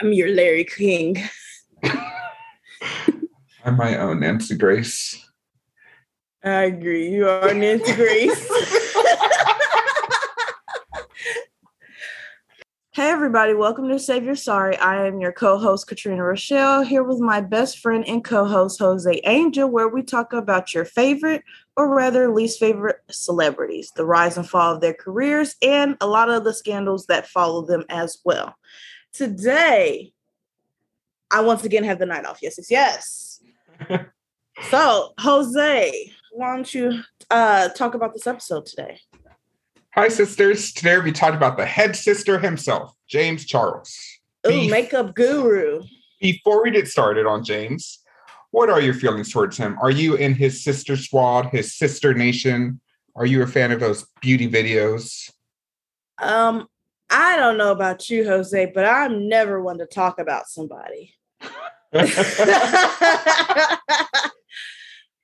I'm your Larry King. I'm my own Nancy Grace. I agree. You are Nancy Grace. Hey everybody, welcome to Save Your Sorry. I am your co-host Katrina Rochelle here with my best friend and co-host Jose Angel, where we talk about your favorite or rather least favorite celebrities, the rise and fall of their careers, and a lot of the scandals that follow them as well. Today, I once again have the night off. Yes, yes, yes. so, Jose, why don't you uh, talk about this episode today? Hi, sisters. Today we talked about the head sister himself, James Charles. Ooh, Bef- makeup guru. Before we get started on James, what are your feelings towards him? Are you in his sister squad, his sister nation? Are you a fan of those beauty videos? Um, I don't know about you, Jose, but I'm never one to talk about somebody.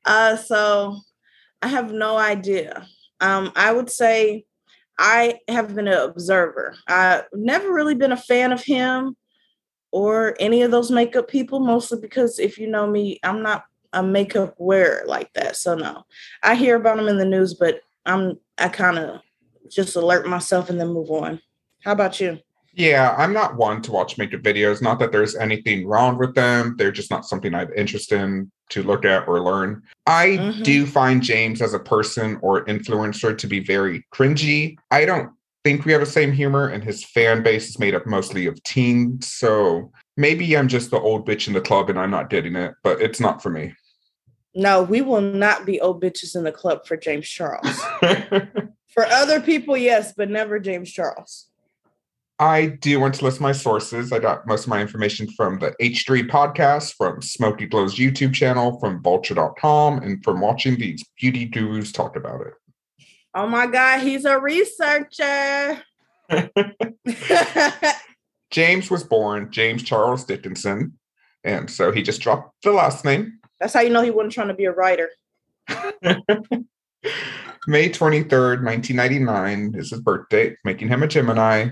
uh, so I have no idea. Um, I would say I have been an observer. I've never really been a fan of him or any of those makeup people, mostly because if you know me, I'm not a makeup wearer like that. So no, I hear about them in the news, but I'm I kind of just alert myself and then move on. How about you? Yeah, I'm not one to watch makeup videos. Not that there's anything wrong with them. They're just not something I'm interested in to look at or learn. I mm-hmm. do find James as a person or influencer to be very cringy. I don't think we have the same humor, and his fan base is made up mostly of teens. So maybe I'm just the old bitch in the club and I'm not getting it, but it's not for me. No, we will not be old bitches in the club for James Charles. for other people, yes, but never James Charles. I do want to list my sources. I got most of my information from the H3 podcast, from Smoky Glow's YouTube channel, from vulture.com, and from watching these beauty gurus talk about it. Oh my God, he's a researcher. James was born James Charles Dickinson. And so he just dropped the last name. That's how you know he wasn't trying to be a writer. May 23rd, 1999 is his birthday, making him a Gemini.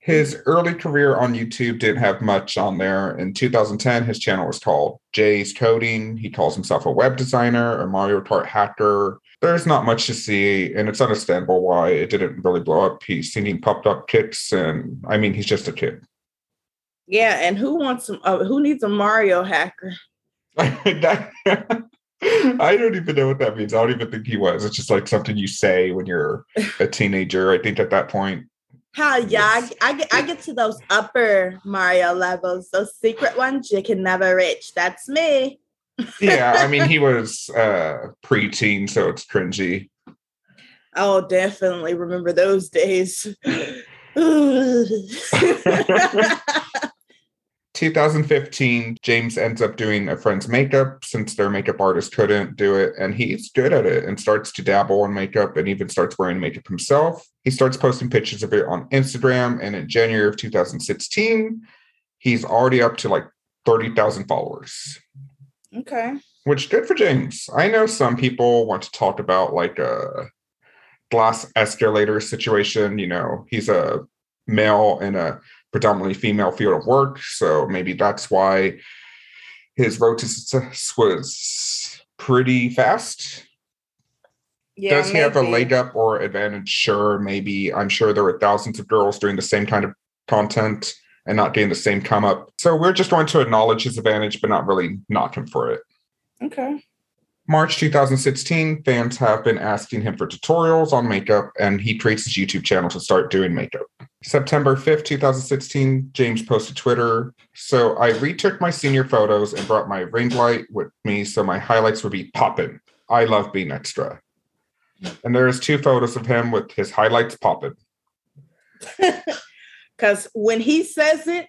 His early career on YouTube didn't have much on there. In 2010, his channel was called Jay's Coding. He calls himself a web designer, a Mario Kart hacker. There's not much to see, and it's understandable why it didn't really blow up. He's singing popped up kicks, and I mean, he's just a kid. Yeah, and who wants some? Uh, who needs a Mario hacker? I don't even know what that means. I don't even think he was. It's just like something you say when you're a teenager. I think at that point, Hell yeah, I, I, get I get to those upper Mario levels, those secret ones you can never reach. That's me. yeah, I mean he was uh preteen, so it's cringy. Oh, definitely remember those days. 2015, James ends up doing a friend's makeup since their makeup artist couldn't do it. And he's good at it and starts to dabble in makeup and even starts wearing makeup himself. He starts posting pictures of it on Instagram. And in January of 2016, he's already up to like 30,000 followers. Okay. Which good for James. I know some people want to talk about like a glass escalator situation. You know, he's a male in a predominantly female field of work. So maybe that's why his road to success was pretty fast. Yeah, Does he maybe. have a leg up or advantage? Sure, maybe. I'm sure there were thousands of girls doing the same kind of content and not getting the same come up. So we're just going to acknowledge his advantage, but not really knock him for it. Okay. March 2016, fans have been asking him for tutorials on makeup, and he creates his YouTube channel to start doing makeup. September 5th, 2016, James posted Twitter. So I retook my senior photos and brought my ring light with me so my highlights would be popping. I love being extra. And there's two photos of him with his highlights popping. Because when he says it,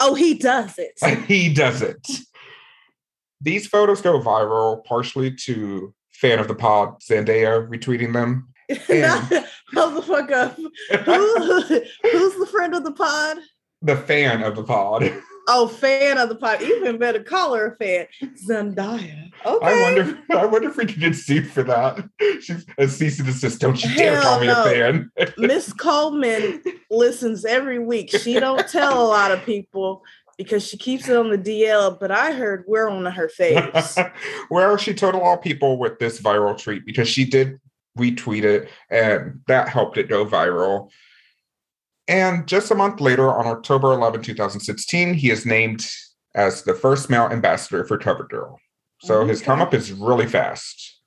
oh, he does it. he does it. These photos go viral partially to fan of the pod Zendaya retweeting them. And Hold the fuck up. Who, who's the friend of the pod? The fan of the pod. Oh, fan of the pod. Even better, call her a fan. Zendaya. Okay. I wonder. I wonder if we could get sued for that. She's a cease and desist. Don't you dare call me no. a fan. Miss Coleman listens every week. She don't tell a lot of people because she keeps it on the DL, but I heard we're on her face. well, she told a lot of people with this viral tweet because she did retweet it and that helped it go viral. And just a month later, on October 11, 2016, he is named as the first male ambassador for CoverGirl. So okay. his come up is really fast.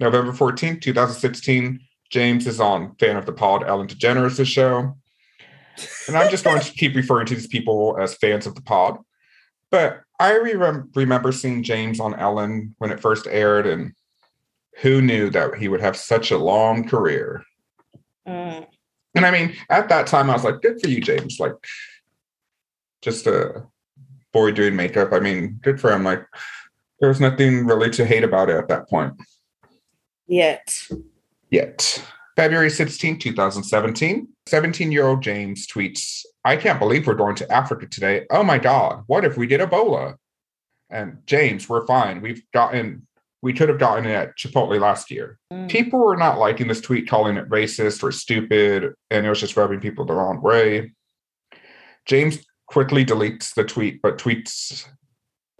November 14, 2016, James is on Fan of the Pod, Ellen DeGeneres' show. And I'm just going to keep referring to these people as fans of the pod. But I re- remember seeing James on Ellen when it first aired, and who knew that he would have such a long career? Mm. And I mean, at that time, I was like, good for you, James. Like, just a boy doing makeup. I mean, good for him. Like, there was nothing really to hate about it at that point. Yet. Yet. February 16, 2017, 17 year old James tweets, I can't believe we're going to Africa today. Oh my God, what if we did Ebola? And James, we're fine. We've gotten, we could have gotten it at Chipotle last year. Mm. People were not liking this tweet, calling it racist or stupid, and it was just rubbing people the wrong way. James quickly deletes the tweet, but tweets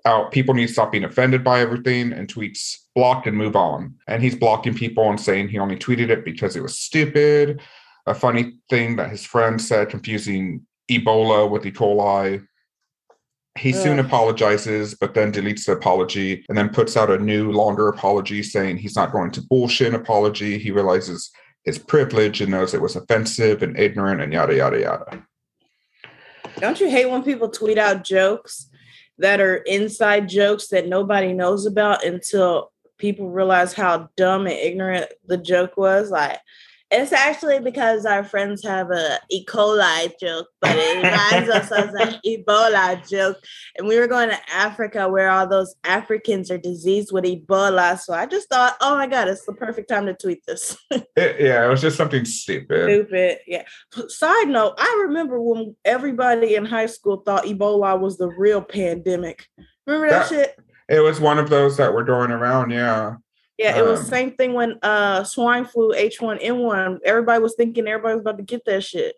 out people need to stop being offended by everything and tweets blocked and move on. And he's blocking people and saying he only tweeted it because it was stupid. A funny thing that his friend said, confusing Ebola with E. coli. He Ugh. soon apologizes, but then deletes the apology and then puts out a new, longer apology saying he's not going to bullshit apology. He realizes his privilege and knows it was offensive and ignorant and yada, yada, yada. Don't you hate when people tweet out jokes that are inside jokes that nobody knows about until people realize how dumb and ignorant the joke was? Like, it's actually because our friends have a E. coli joke, but it reminds us of an Ebola joke. And we were going to Africa where all those Africans are diseased with Ebola. So I just thought, oh my God, it's the perfect time to tweet this. it, yeah, it was just something stupid. Stupid. Yeah. Side note, I remember when everybody in high school thought Ebola was the real pandemic. Remember that, that shit? It was one of those that were going around, yeah. Yeah, it was the um, same thing when uh swine flu H1N1. Everybody was thinking everybody was about to get that shit.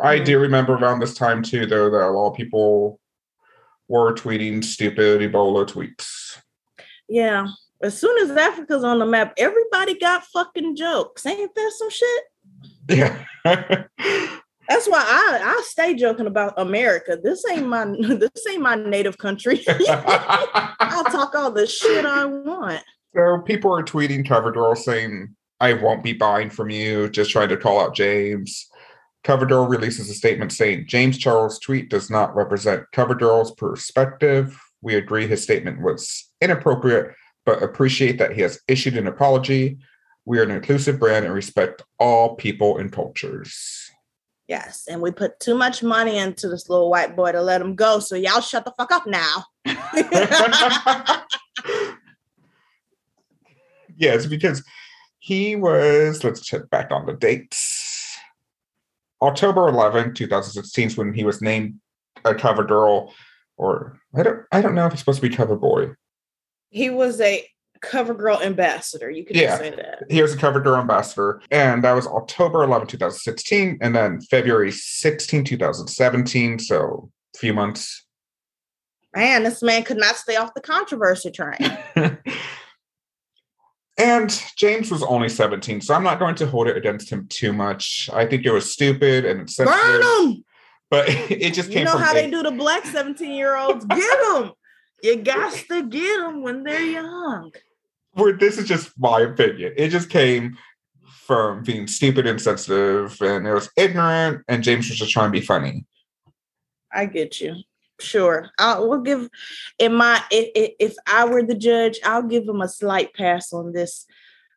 I do remember around this time too, though, that a lot of people were tweeting stupid Ebola tweets. Yeah. As soon as Africa's on the map, everybody got fucking jokes. Ain't that some shit? Yeah. That's why I, I stay joking about America. This ain't my this ain't my native country. I'll talk all the shit I want. So people are tweeting CoverGirl saying, I won't be buying from you, just trying to call out James. CoverGirl releases a statement saying James Charles' tweet does not represent CoverGirl's perspective. We agree his statement was inappropriate, but appreciate that he has issued an apology. We are an inclusive brand and respect all people and cultures. Yes, and we put too much money into this little white boy to let him go. So y'all shut the fuck up now. yes, because he was, let's check back on the dates. October 11, 2016 is when he was named a cover girl, or I don't I don't know if he's supposed to be cover boy. He was a cover girl ambassador. You could yeah, say that. He was a cover girl ambassador. And that was October 11, 2016. And then February 16, 2017. So a few months. Man, this man could not stay off the controversy train. And James was only 17, so I'm not going to hold it against him too much. I think it was stupid and it's Burn him! But it just came You know how they do the black 17 year olds? Get them! You got to get them when they're young. Where this is just my opinion. It just came from being stupid and sensitive, and it was ignorant, and James was just trying to be funny. I get you sure. I will give in my if, if i were the judge i'll give him a slight pass on this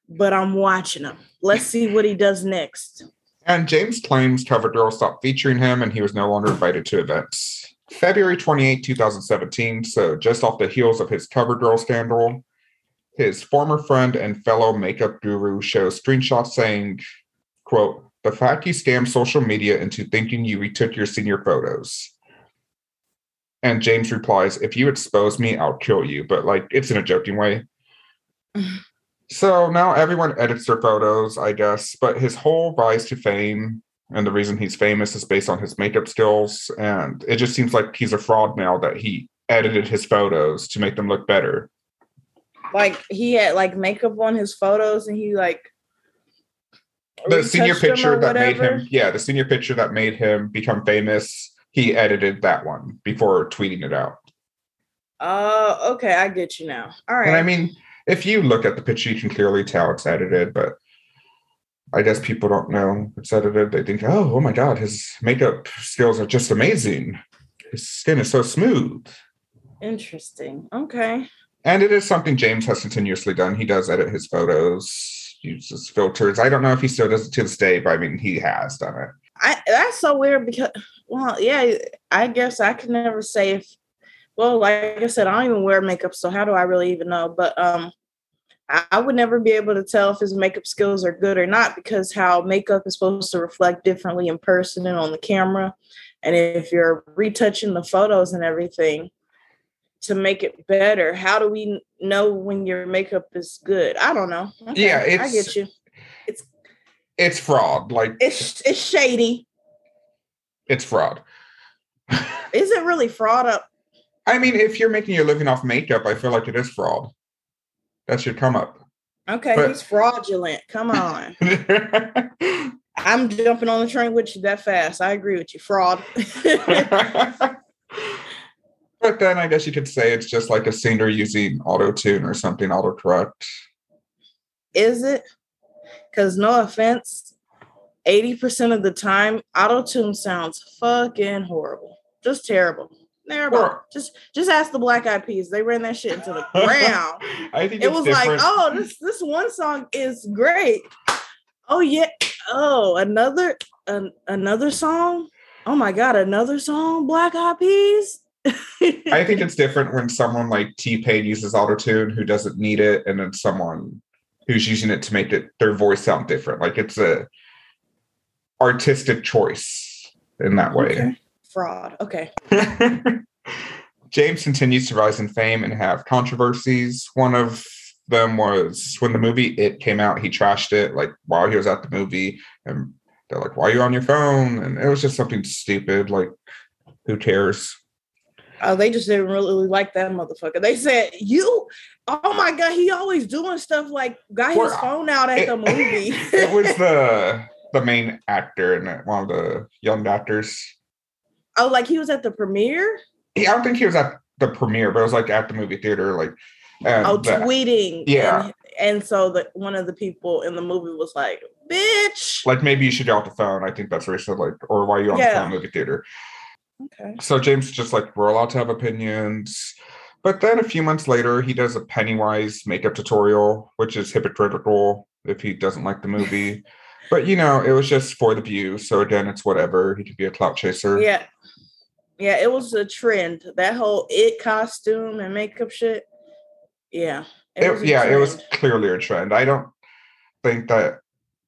but i'm watching him. Let's see what he does next. And james claims covergirl stopped featuring him and he was no longer invited to events. February 28 2017 so just off the heels of his covergirl scandal his former friend and fellow makeup guru shows screenshots saying quote the fact you scammed social media into thinking you retook your senior photos and James replies, If you expose me, I'll kill you. But like, it's in a joking way. so now everyone edits their photos, I guess. But his whole rise to fame and the reason he's famous is based on his makeup skills. And it just seems like he's a fraud now that he edited his photos to make them look better. Like he had like makeup on his photos, and he like The senior retouched them or picture that made him, yeah, the senior picture that made him become famous, he edited that one before tweeting it out. Oh, okay, I get you now. All right. And I mean, if you look at the picture, you can clearly tell it's edited, but I guess people don't know it's edited. They think, oh, oh my God, his makeup skills are just amazing. His skin is so smooth. Interesting. Okay. And it is something James has continuously done. He does edit his photos, uses filters. I don't know if he still does it to this day, but I mean, he has done it. I that's so weird because well, yeah, I guess I can never say if well, like I said, I don't even wear makeup, so how do I really even know? But um I, I would never be able to tell if his makeup skills are good or not because how makeup is supposed to reflect differently in person and on the camera. And if you're retouching the photos and everything to make it better, how do we know when your makeup is good? I don't know. Okay, Yeah, I get you. It's fraud. Like, It's it's shady. it's fraud. Is it really fraud up? I mean, if you're making your living off makeup, I feel like it is fraud. That should come up. Okay, But- he's fraudulent. Come on. I'm jumping on the train with you that fast. I agree with you. Fraud. but then I guess you could say it's just like a singer using auto tune or something autocorrect. Is it? Because no offense, 80% of the time, auto tune sounds fucking horrible. Just terrible. Terrible. Well- just just ask the black eyed peas. They ran that shit into the ground. I think it was like, oh, this this one song is great. Oh yeah. Oh, another an, another song. Oh my god, another song. Black Eyed Peas. I think it's different when someone like T Pain uses autotune who doesn't need it, and then someone who's using it to make it their voice sound different. Like it's a artistic choice in that way. Okay. fraud. Okay. James continues to rise in fame and have controversies. One of them was when the movie It came out, he trashed it like while he was at the movie, and they're like, "Why are you on your phone?" And it was just something stupid. Like, who cares? Oh, they just didn't really like that motherfucker. They said, "You, oh my god, he always doing stuff like got his phone out at it- the movie." it was the the main actor and one of the young actors. oh, like he was at the premiere. He, I don't think he was at the premiere, but it was like at the movie theater, like. And Oh, the- tweeting. Yeah. and, and so the one of the people in the movie was like, "Bitch." like maybe you should get off the phone. I think that's said. Like, or why are you on Yeah. the phone movie theater? Okay. So James just like, we're allowed to have opinions. But then a few months later, he does a Pennywise makeup tutorial, which is hypocritical if he doesn't like the movie. but you know, it was just for the view. So again, it's whatever. He could be a clout chaser. Yeah. Yeah, it was a trend. That whole it costume and makeup shit. Yeah. It- was a yeah, it was clearly a trend. I don't think that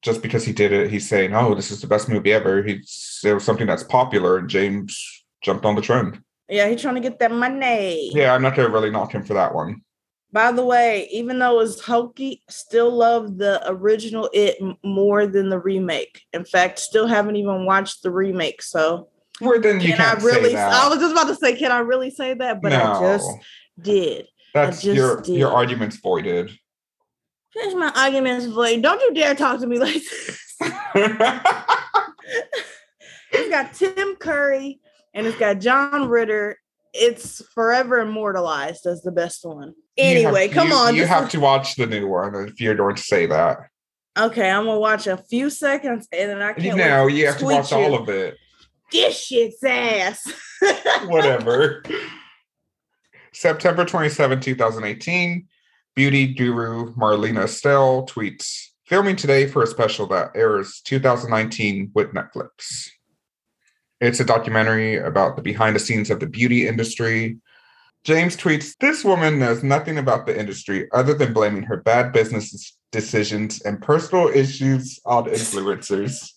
just because he did it, he's saying, "Oh, this is the best movie ever." He's it was something that's popular, and James jumped on the trend. Yeah, he's trying to get that money. Yeah, I'm not gonna really knock him for that one. By the way, even though it's hokey, still love the original it more than the remake. In fact, still haven't even watched the remake. So Well, then you can I really? I was just about to say, can I really say that? But I just did. that's just your did. your argument's voided. Finish my arguments, boy. Don't you dare talk to me like this. It's got Tim Curry and it's got John Ritter. It's forever immortalized as the best one. Anyway, have- come you- on. You have to watch the new one if you're going to say that. okay, I'm gonna watch a few seconds and then I can't. wait you have to watch you. all of it. this shit's ass. Whatever. September 27, 2018, beauty guru Marlena Stell tweets, filming today for a special that airs 2019 with Netflix. It's a documentary about the behind the scenes of the beauty industry. James tweets, This woman knows nothing about the industry other than blaming her bad business decisions and personal issues on influencers.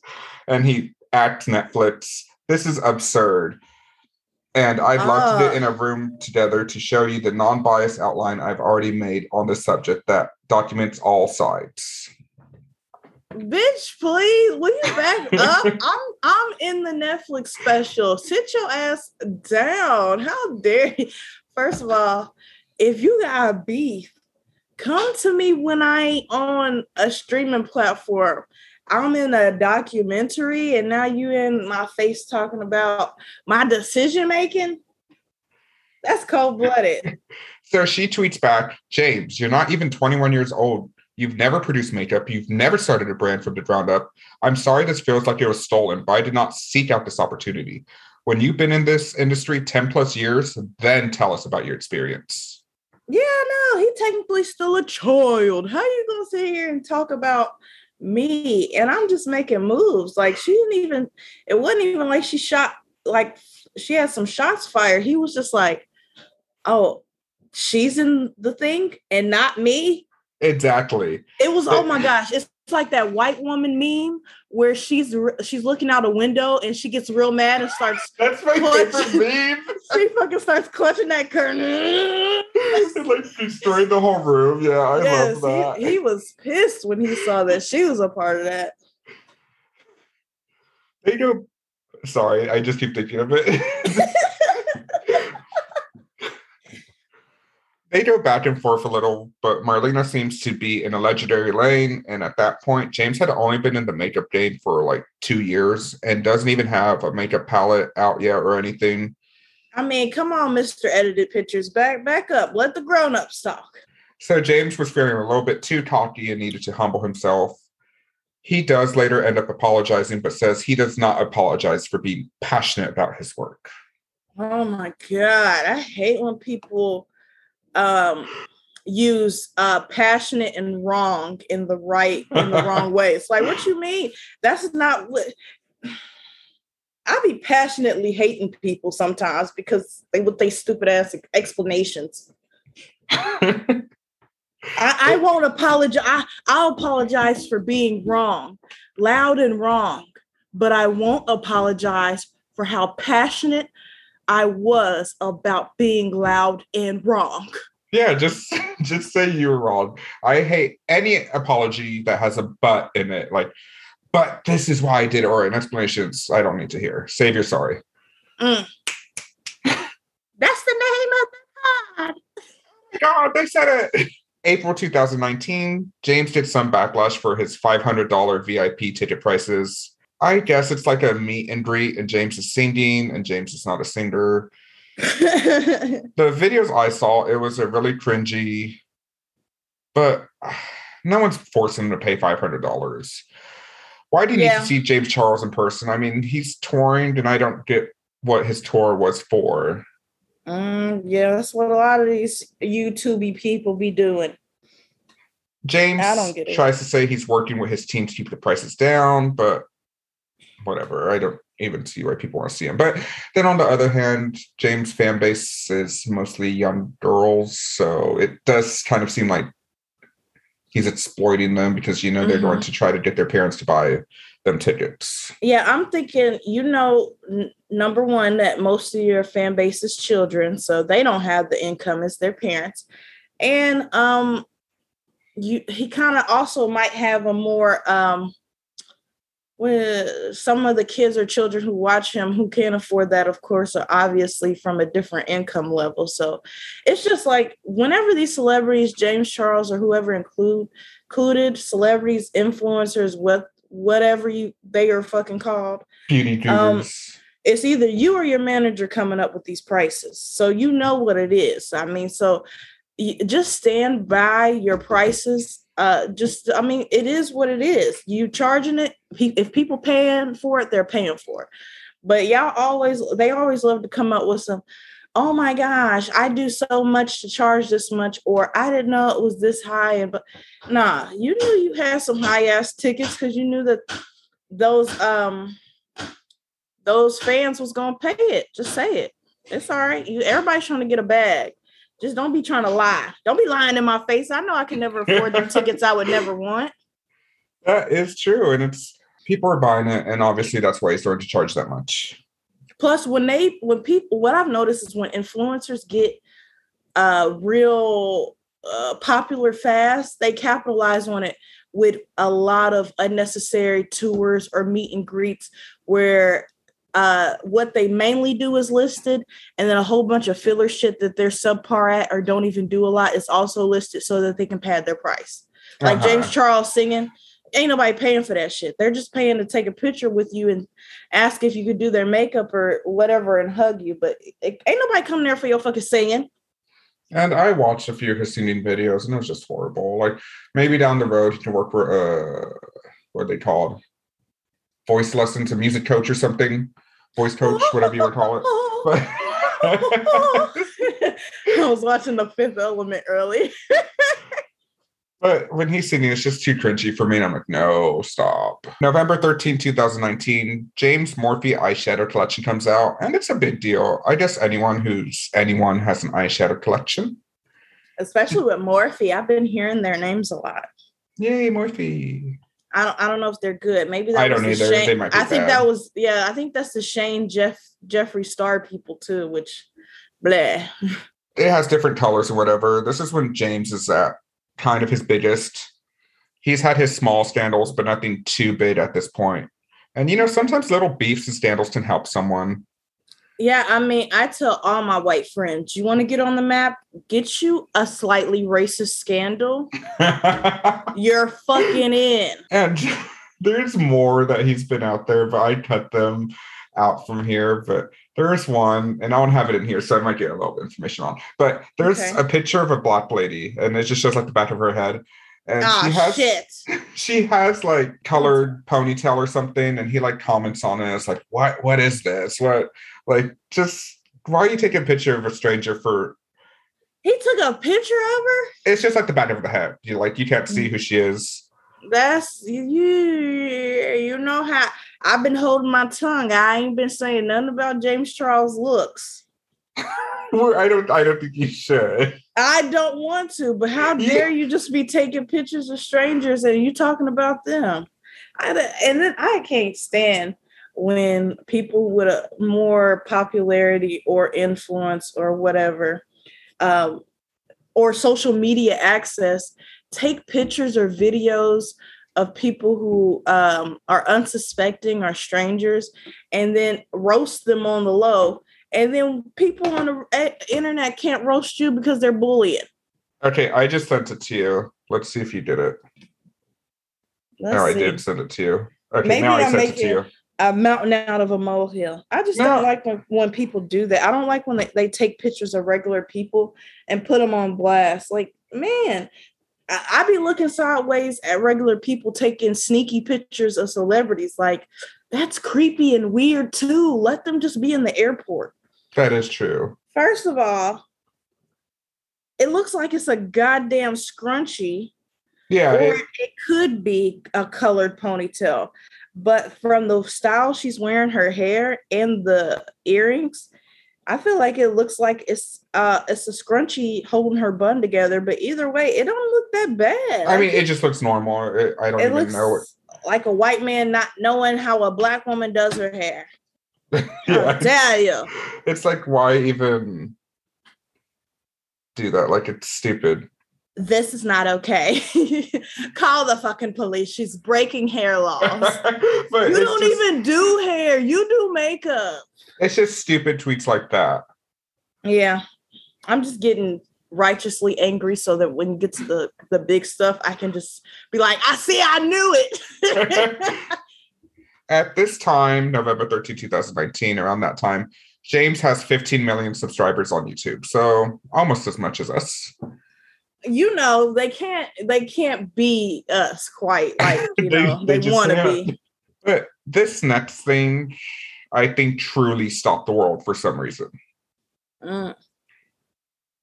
and he acts Netflix. This is absurd. And I've locked Ah. it in a room together to show you the non biased outline I've already made on the subject that documents all sides. Bitch, please, will you back up? I'm I'm in the Netflix special. Sit your ass down. How dare you? First of all, if you got a beef, come to me when I ain't on a streaming platform. I'm in a documentary and now you in my face talking about my decision making. That's cold blooded. so she tweets back, James, you're not even 21 years old. You've never produced makeup. You've never started a brand from the ground up. I'm sorry this feels like it was stolen, but I did not seek out this opportunity. When you've been in this industry 10 plus years, then tell us about your experience. Yeah, no, he technically still a child. How you gonna sit here and talk about me? And I'm just making moves. Like she didn't even, it wasn't even like she shot like she had some shots fired. He was just like, oh, she's in the thing and not me. Exactly. It was oh my gosh, it's like that white woman meme where she's she's looking out a window and she gets real mad and starts. That's my favorite meme. she fucking starts clutching that curtain. like destroyed the whole room. Yeah, I yes, love that. He, he was pissed when he saw that she was a part of that. They go. Sorry, I just keep thinking of it. They go back and forth a little, but Marlena seems to be in a legendary lane. And at that point, James had only been in the makeup game for like two years and doesn't even have a makeup palette out yet or anything. I mean, come on, Mr. Edited Pictures, back back up. Let the grown-ups talk. So James was feeling a little bit too talky and needed to humble himself. He does later end up apologizing, but says he does not apologize for being passionate about his work. Oh my God. I hate when people um, use uh, passionate and wrong in the right in the wrong way. It's like, what you mean? That's not what. I be passionately hating people sometimes because they with they stupid ass explanations. I, I, won't apologize. I, I'll apologize for being wrong, loud and wrong, but I won't apologize for how passionate I was about being loud and wrong. Yeah, just just say you were wrong. I hate any apology that has a but in it. Like, but this is why I did it, or an explanations I don't need to hear. Save your sorry. Mm. That's the name of the pod. God, they said it. April 2019, James did some backlash for his $500 VIP ticket prices. I guess it's like a meet and greet, and James is singing, and James is not a singer. the videos I saw, it was a really cringy, but no one's forcing him to pay five hundred dollars. Why do you yeah. need to see James Charles in person? I mean, he's touring, and I don't get what his tour was for. Mm, yeah, that's what a lot of these YouTube people be doing. James tries to say he's working with his team to keep the prices down, but whatever. I don't even see why people want to see him. But then on the other hand, James' fan base is mostly young girls, so it does kind of seem like he's exploiting them because you know they're mm-hmm. going to try to get their parents to buy them tickets. Yeah, I'm thinking, you know, n- number one, that most of your fan base is children, so they don't have the income as their parents. And um you he kind of also might have a more um when some of the kids or children who watch him who can't afford that of course are obviously from a different income level. So it's just like whenever these celebrities james charles or whoever include included celebrities influencers what whatever you they are fucking called beauty um, it's either you or your manager coming up with these prices. So you know what it is. I mean so just stand by your prices uh, just I mean, it is what it is. You charging it. If people paying for it, they're paying for it. But y'all always they always love to come up with some. Oh my gosh, I do so much to charge this much, or I didn't know it was this high. And but nah, you knew you had some high ass tickets because you knew that those um those fans was gonna pay it. Just say it. It's all right. You everybody's trying to get a bag just don't be trying to lie. Don't be lying in my face. I know I can never afford the tickets I would never want. That is true. And it's people are buying it. And obviously that's why he's started to charge that much. Plus, when they when people what I've noticed is when influencers get uh real uh popular fast, they capitalize on it with a lot of unnecessary tours or meet and greets where uh, what they mainly do is listed, and then a whole bunch of filler shit that they're subpar at or don't even do a lot is also listed so that they can pad their price. Like uh-huh. James Charles singing, ain't nobody paying for that shit. They're just paying to take a picture with you and ask if you could do their makeup or whatever and hug you. But it, ain't nobody coming there for your fucking singing. And I watched a few of his singing videos and it was just horrible. Like maybe down the road he can work for uh what are they called? Voice lesson to music coach or something. Voice coach, whatever you want to call it. I was watching the fifth element early. But when he's singing, it's just too cringy for me. And I'm like, no, stop. November 13, 2019, James Morphe eyeshadow collection comes out, and it's a big deal. I guess anyone who's anyone has an eyeshadow collection. Especially with Morphe. I've been hearing their names a lot. Yay, Morphe. I don't I don't know if they're good. Maybe that I don't either. Shane, they might I think bad. that was yeah, I think that's the Shane Jeff Jeffree Star people too, which bleh. It has different colors or whatever. This is when James is at kind of his biggest. He's had his small scandals, but nothing too big at this point. And you know, sometimes little beefs and scandals can help someone. Yeah, I mean, I tell all my white friends, you want to get on the map, get you a slightly racist scandal. You're fucking in. And there's more that he's been out there, but I cut them out from here. But there's one, and I don't have it in here, so I might get a little information on. But there's okay. a picture of a black lady, and it just shows like the back of her head. And oh, she has shit. she has like colored ponytail or something, and he like comments on it. It's like, what what is this? What like just why are you taking a picture of a stranger for he took a picture of her? It's just like the back of the head. You like you can't see mm. who she is. That's you you know how I've been holding my tongue. I ain't been saying nothing about James Charles looks. I don't. I don't think you should. I don't want to, but how dare you just be taking pictures of strangers and you talking about them? I, and then I can't stand when people with a more popularity or influence or whatever, um, or social media access, take pictures or videos of people who um, are unsuspecting or strangers and then roast them on the low. And then people on the internet can't roast you because they're bullying. Okay i just sent it to you. Let's see if you did it. Let's no see. i did send it to you. Okay Maybe now i sent it to you a mountain out of a molehill. I just no. don't like when, when people do that. I don't like when they, they take pictures of regular people and put them on blast. Like, man, I, be looking sideways at regular people taking sneaky pictures of celebrities. Like, that's creepy and weird too. Let them just be in the airport. That is true. First of all, it looks like it's a goddamn scrunchie. Yeah. Or it, it could be a colored ponytail. But from the style she's wearing her hair and the earrings, I feel like it looks like it's uh it's a scrunchie holding her bun together, but either way, it don't look that bad. I mean, it just looks normal. It, I don't it even know it. Like a white man not knowing how a black woman does her hair. yeah. tell you. It's like why even do that? Like it's stupid. This is not okay. Call the fucking police. She's breaking hair laws. you don't just... even do hair. You do makeup. It's just stupid tweets like that. Yeah. I'm just getting righteously angry so that when you get to the the big stuff, I can just be like, I see, I knew it. At this time, November 13, 2019, around that time, James has 15 million subscribers on YouTube. So almost as much as us. You know, they can't they can't be us quite like you they, know they, they want to be. But this next thing I think truly stopped the world for some reason. Mm.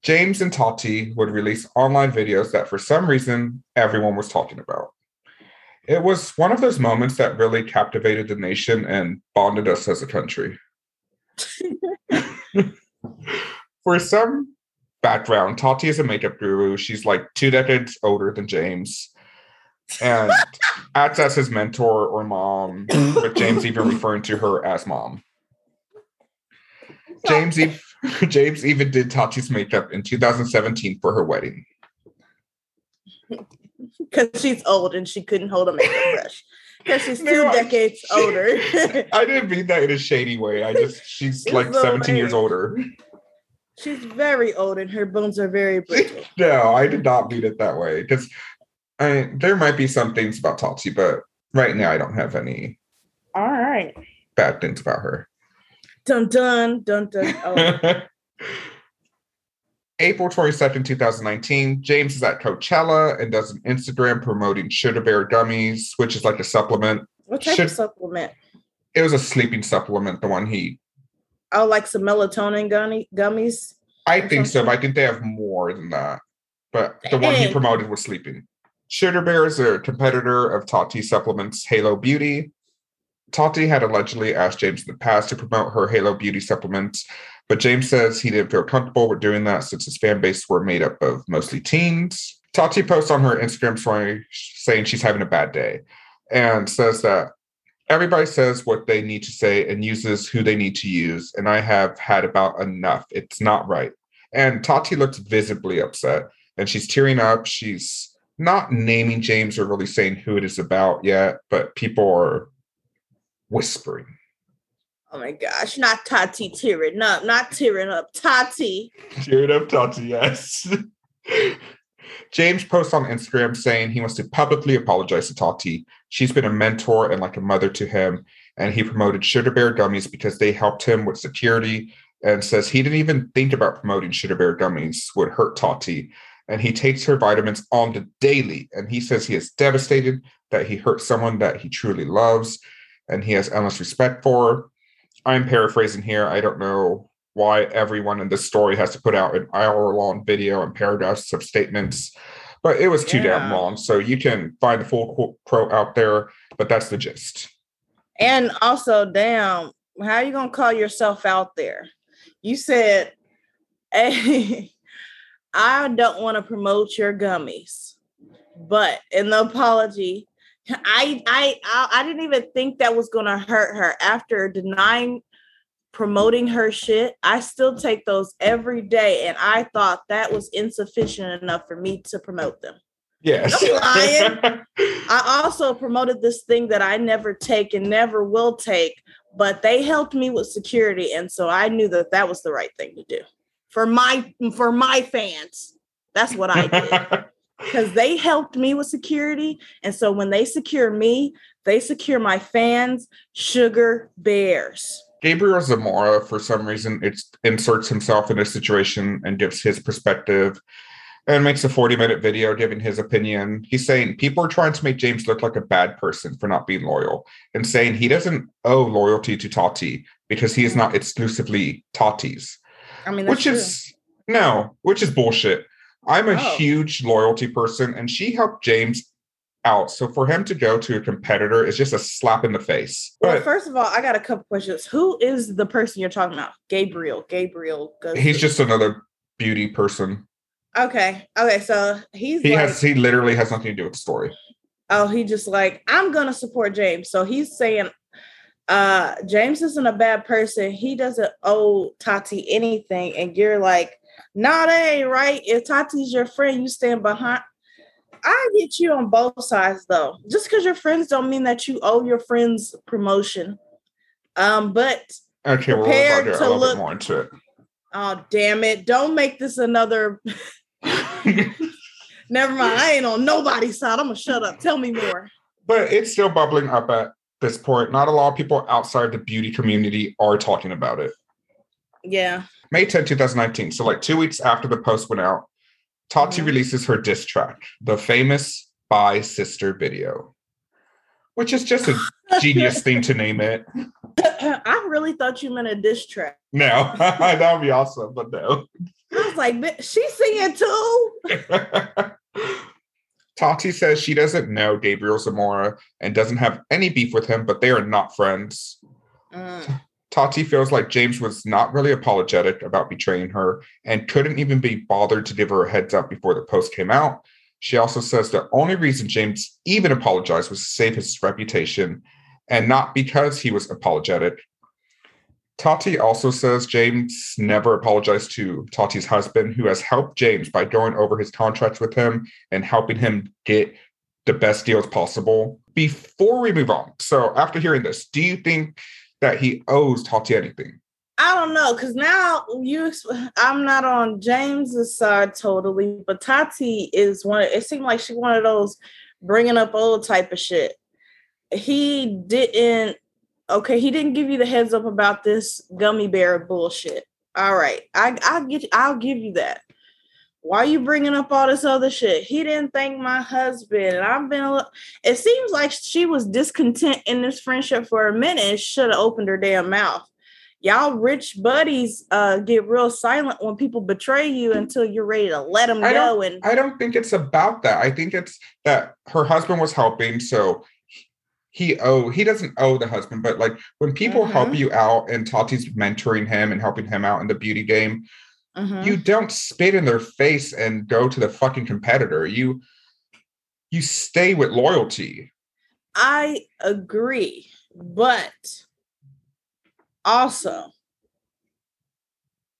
James and Tati would release online videos that for some reason everyone was talking about. It was one of those moments that really captivated the nation and bonded us as a country. for some background, Tati is a makeup guru. She's like two decades older than James and acts as his mentor or mom, with James even referring to her as mom. James, e- James even did Tati's makeup in 2017 for her wedding. because she's old and she couldn't hold a makeup brush because she's two no, decades she, older. I didn't mean that in a shady way. I just she's it's like 17 years older. She's very old and her bones are very brittle. no, I did not mean it that way because I there might be some things about Tati, but right now I don't have any. All right. Bad things about her. Dun dun dun dun. Oh. April 22nd, 2019, James is at Coachella and does an Instagram promoting Sugar Bear Gummies, which is like a supplement. What type Should, of supplement? It was a sleeping supplement, the one he. Oh, like some melatonin gummy, gummies? I think so, but I think they have more than that. But the one he promoted was sleeping. Sugar Bear is a competitor of Tati Supplements Halo Beauty. Tati had allegedly asked James in the past to promote her Halo Beauty supplements, but James says he didn't feel comfortable with doing that since his fan base were made up of mostly teens. Tati posts on her Instagram story saying she's having a bad day and says that everybody says what they need to say and uses who they need to use. And I have had about enough. It's not right. And Tati looks visibly upset and she's tearing up. She's not naming James or really saying who it is about yet, but people are whispering. Oh my gosh, not Tati tearing up, not tearing up, Tati. Tearing up Tati, yes. James posts on Instagram saying he wants to publicly apologize to Tati. She's been a mentor and like a mother to him, and he promoted Sugar Bear Gummies because they helped him with security and says he didn't even think about promoting Sugar Bear Gummies would hurt Tati. And he takes her vitamins on the daily. And he says he is devastated that he hurt someone that he truly loves and he has endless respect for. I'm paraphrasing here. I don't know why everyone in this story has to put out an hour long video and paragraphs of statements, but it was too yeah. damn long. So you can find the full quote out there, but that's the gist. And also, damn, how are you going to call yourself out there? You said, hey, I don't want to promote your gummies, but in the apology, I I I, didn't even think that was gonna hurt her after denying promoting her shit. I still take those every day, and I thought that was insufficient enough for me to promote them. Yes. I also promoted this thing that I never take and never will take, but they helped me with security, and so I knew that that was the right thing to do for my for my fans. That's what I did because they helped me with security. And so when they secure me, they secure my fans, Sugar Bears. Gabriel Zamora, for some reason, it inserts himself in a situation and gives his perspective and makes a 40 minute video giving his opinion. He's saying people are trying to make James look like a bad person for not being loyal and saying he doesn't owe loyalty to Tati because he is not exclusively Tati's. I mean, which true. is no, which is bullshit. I'm a oh. huge loyalty person, and she helped James out. So for him to go to a competitor is just a slap in the face. Well, but, first of all, I got a couple questions. Who is the person you're talking about? Gabriel. Gabriel. Goes He's just another beauty person. Okay. Okay. So he's he like, has he literally has nothing to do with the story. Oh, he just like I'm gonna support James. So he's saying uh James isn't a bad person. He doesn't owe Tati anything, and you're like nah, that ain't right. If Tati's your friend, you stand behind. I get you on both sides though. Just because you're friends don't mean that you owe your friends promotion. Um, but okay, well, we'll to look, more into it. Oh damn it! Don't make this another. Never mind. I ain't on nobody's side. I'm gonna shut up. Tell me more. But it's still bubbling up at this point. Not a lot of people outside the beauty community are talking about it. Yeah. May 10, 2019. So, like two weeks after the post went out, Tati mm-hmm. releases her diss track, the famous Bye Sister video, which is just a genius thing to name it. I really thought you meant a diss track. No, that would be awesome, but no. I was like, she's singing too. Tati says she doesn't know Gabriel Zamora and doesn't have any beef with him, but they are not friends. Mm. Tati feels like James was not really apologetic about betraying her and couldn't even be bothered to give her a heads up before the post came out. She also says the only reason James even apologized was to save his reputation and not because he was apologetic. Tati also says James never apologized to Tati's husband, who has helped James by going over his contracts with him and helping him get the best deals possible. Before we move on, so after hearing this, do you think that he owes Tati anything? I don't know because now you, I'm not on James's side totally, but Tati is one. It seemed like she one of those bringing up old type of shit. He didn't. Okay, he didn't give you the heads up about this gummy bear bullshit. All right, I I get I'll give you that. Why are you bringing up all this other shit? He didn't thank my husband, and I've been. a little, It seems like she was discontent in this friendship for a minute. And should have opened her damn mouth y'all rich buddies uh, get real silent when people betray you until you're ready to let them I go. And I don't think it's about that. I think it's that her husband was helping, so he owe he doesn't owe the husband, but like when people mm-hmm. help you out and Tati's mentoring him and helping him out in the beauty game, mm-hmm. you don't spit in their face and go to the fucking competitor. You you stay with loyalty. I agree, but also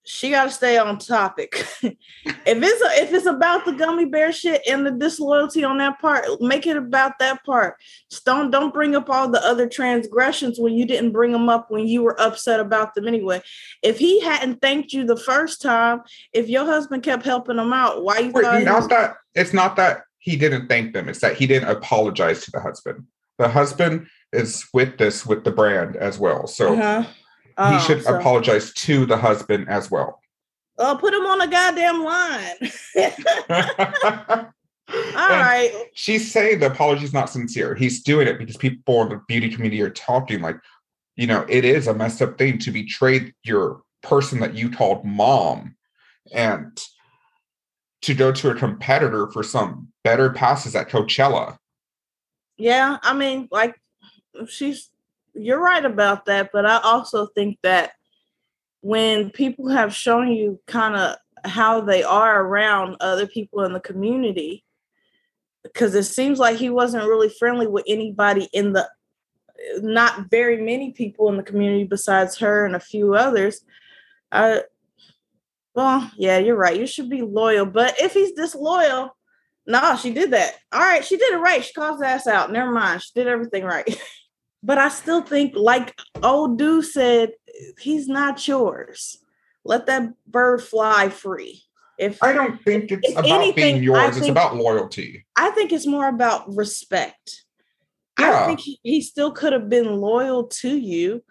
she got to stay on topic. if it's a, if it's about the gummy bear shit and the disloyalty on that part, make it about that part. Just don't don't bring up all the other transgressions when you didn't bring them up when you were upset about them anyway. If he hadn't thanked you the first time, if your husband kept helping him out, why you Wait, thought not was- that it's not that he didn't thank them; it's that he didn't apologize to the husband. The husband is with this with the brand as well, so. Uh-huh Oh, he should so. apologize to the husband as well. Oh, put him on a goddamn line. All right. She's saying the apology is not sincere. He's doing it because people in the beauty community are talking like, you know, it is a messed up thing to betray your person that you called mom and to go to a competitor for some better passes at Coachella. Yeah, I mean, like she's you're right about that, but I also think that when people have shown you kind of how they are around other people in the community, because it seems like he wasn't really friendly with anybody in the not very many people in the community besides her and a few others. I well, yeah, you're right. You should be loyal. But if he's disloyal, nah, she did that. All right, she did it right. She calls the ass out. Never mind. She did everything right. But I still think, like old dude said, he's not yours. Let that bird fly free. If I don't think it's about anything, being yours, think, it's about loyalty. I think it's more about respect. Yeah. I think he, he still could have been loyal to you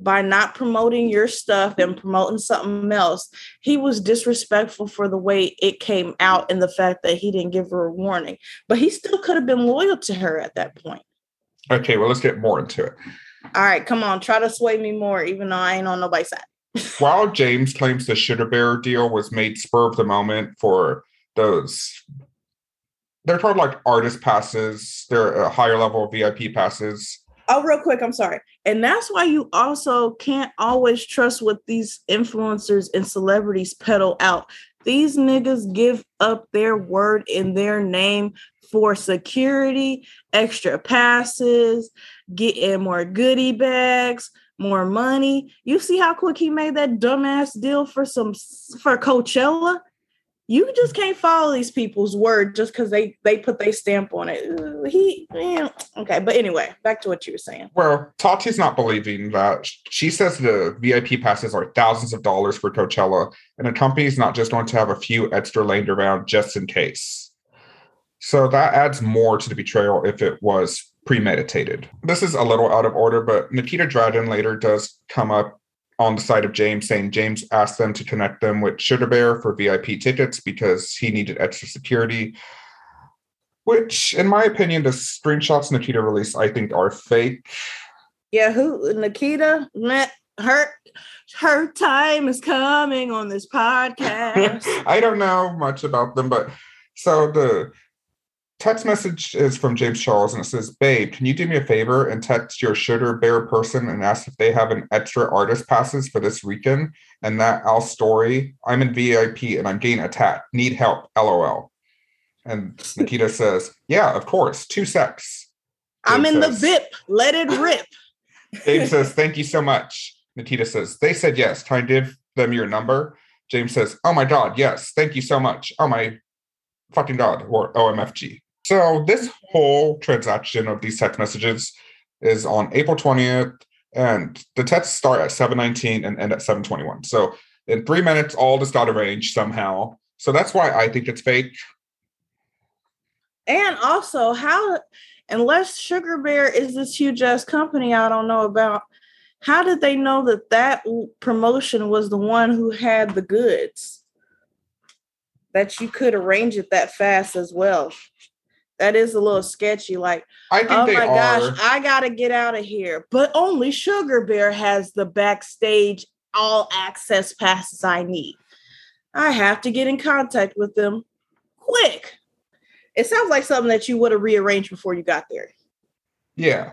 by not promoting your stuff and promoting something else. He was disrespectful for the way it came out and the fact that he didn't give her a warning. But he still could have been loyal to her at that point. Okay, well, let's get more into it. All right, come on, try to sway me more, even though I ain't on nobody's side. While James claims the Sugar Bear deal was made spur of the moment for those, they're called like artist passes, they're a higher level VIP passes. Oh, real quick, I'm sorry. And that's why you also can't always trust what these influencers and celebrities peddle out. These niggas give up their word in their name for security, extra passes, getting more goodie bags, more money. You see how quick he made that dumbass deal for some for Coachella? You just can't follow these people's word just because they they put their stamp on it. He yeah, okay, but anyway, back to what you were saying. Well, Tati's not believing that. She says the VIP passes are thousands of dollars for Coachella, and the company's not just going to have a few extra laying around just in case. So that adds more to the betrayal if it was premeditated. This is a little out of order, but Nikita Dragun later does come up on the side of James saying James asked them to connect them with Sugar Bear for VIP tickets because he needed extra security. Which, in my opinion, the screenshots Nikita released, I think, are fake. Yeah, who Nikita met her her time is coming on this podcast. I don't know much about them, but so the text message is from James Charles and it says, Babe, can you do me a favor and text your Sugar Bear person and ask if they have an extra artist passes for this weekend? And that Al story, I'm in VIP and I'm getting attacked. Need help. LOL. And Nikita says, Yeah, of course. Two sex. I'm in says, the VIP. Let it rip. Dave says, Thank you so much. Nikita says, They said yes. Can I give them your number? James says, Oh my God, yes. Thank you so much. Oh my fucking God. Or OMFG. So this whole transaction of these text messages is on April 20th, and the texts start at 719 and end at 721. So in three minutes, all this got arranged somehow. So that's why I think it's fake. And also, how, unless Sugar Bear is this huge ass company I don't know about, how did they know that that promotion was the one who had the goods? That you could arrange it that fast as well. That is a little sketchy. Like, I think oh my are. gosh, I gotta get out of here. But only Sugar Bear has the backstage all access passes I need. I have to get in contact with them quick. It sounds like something that you would have rearranged before you got there. Yeah.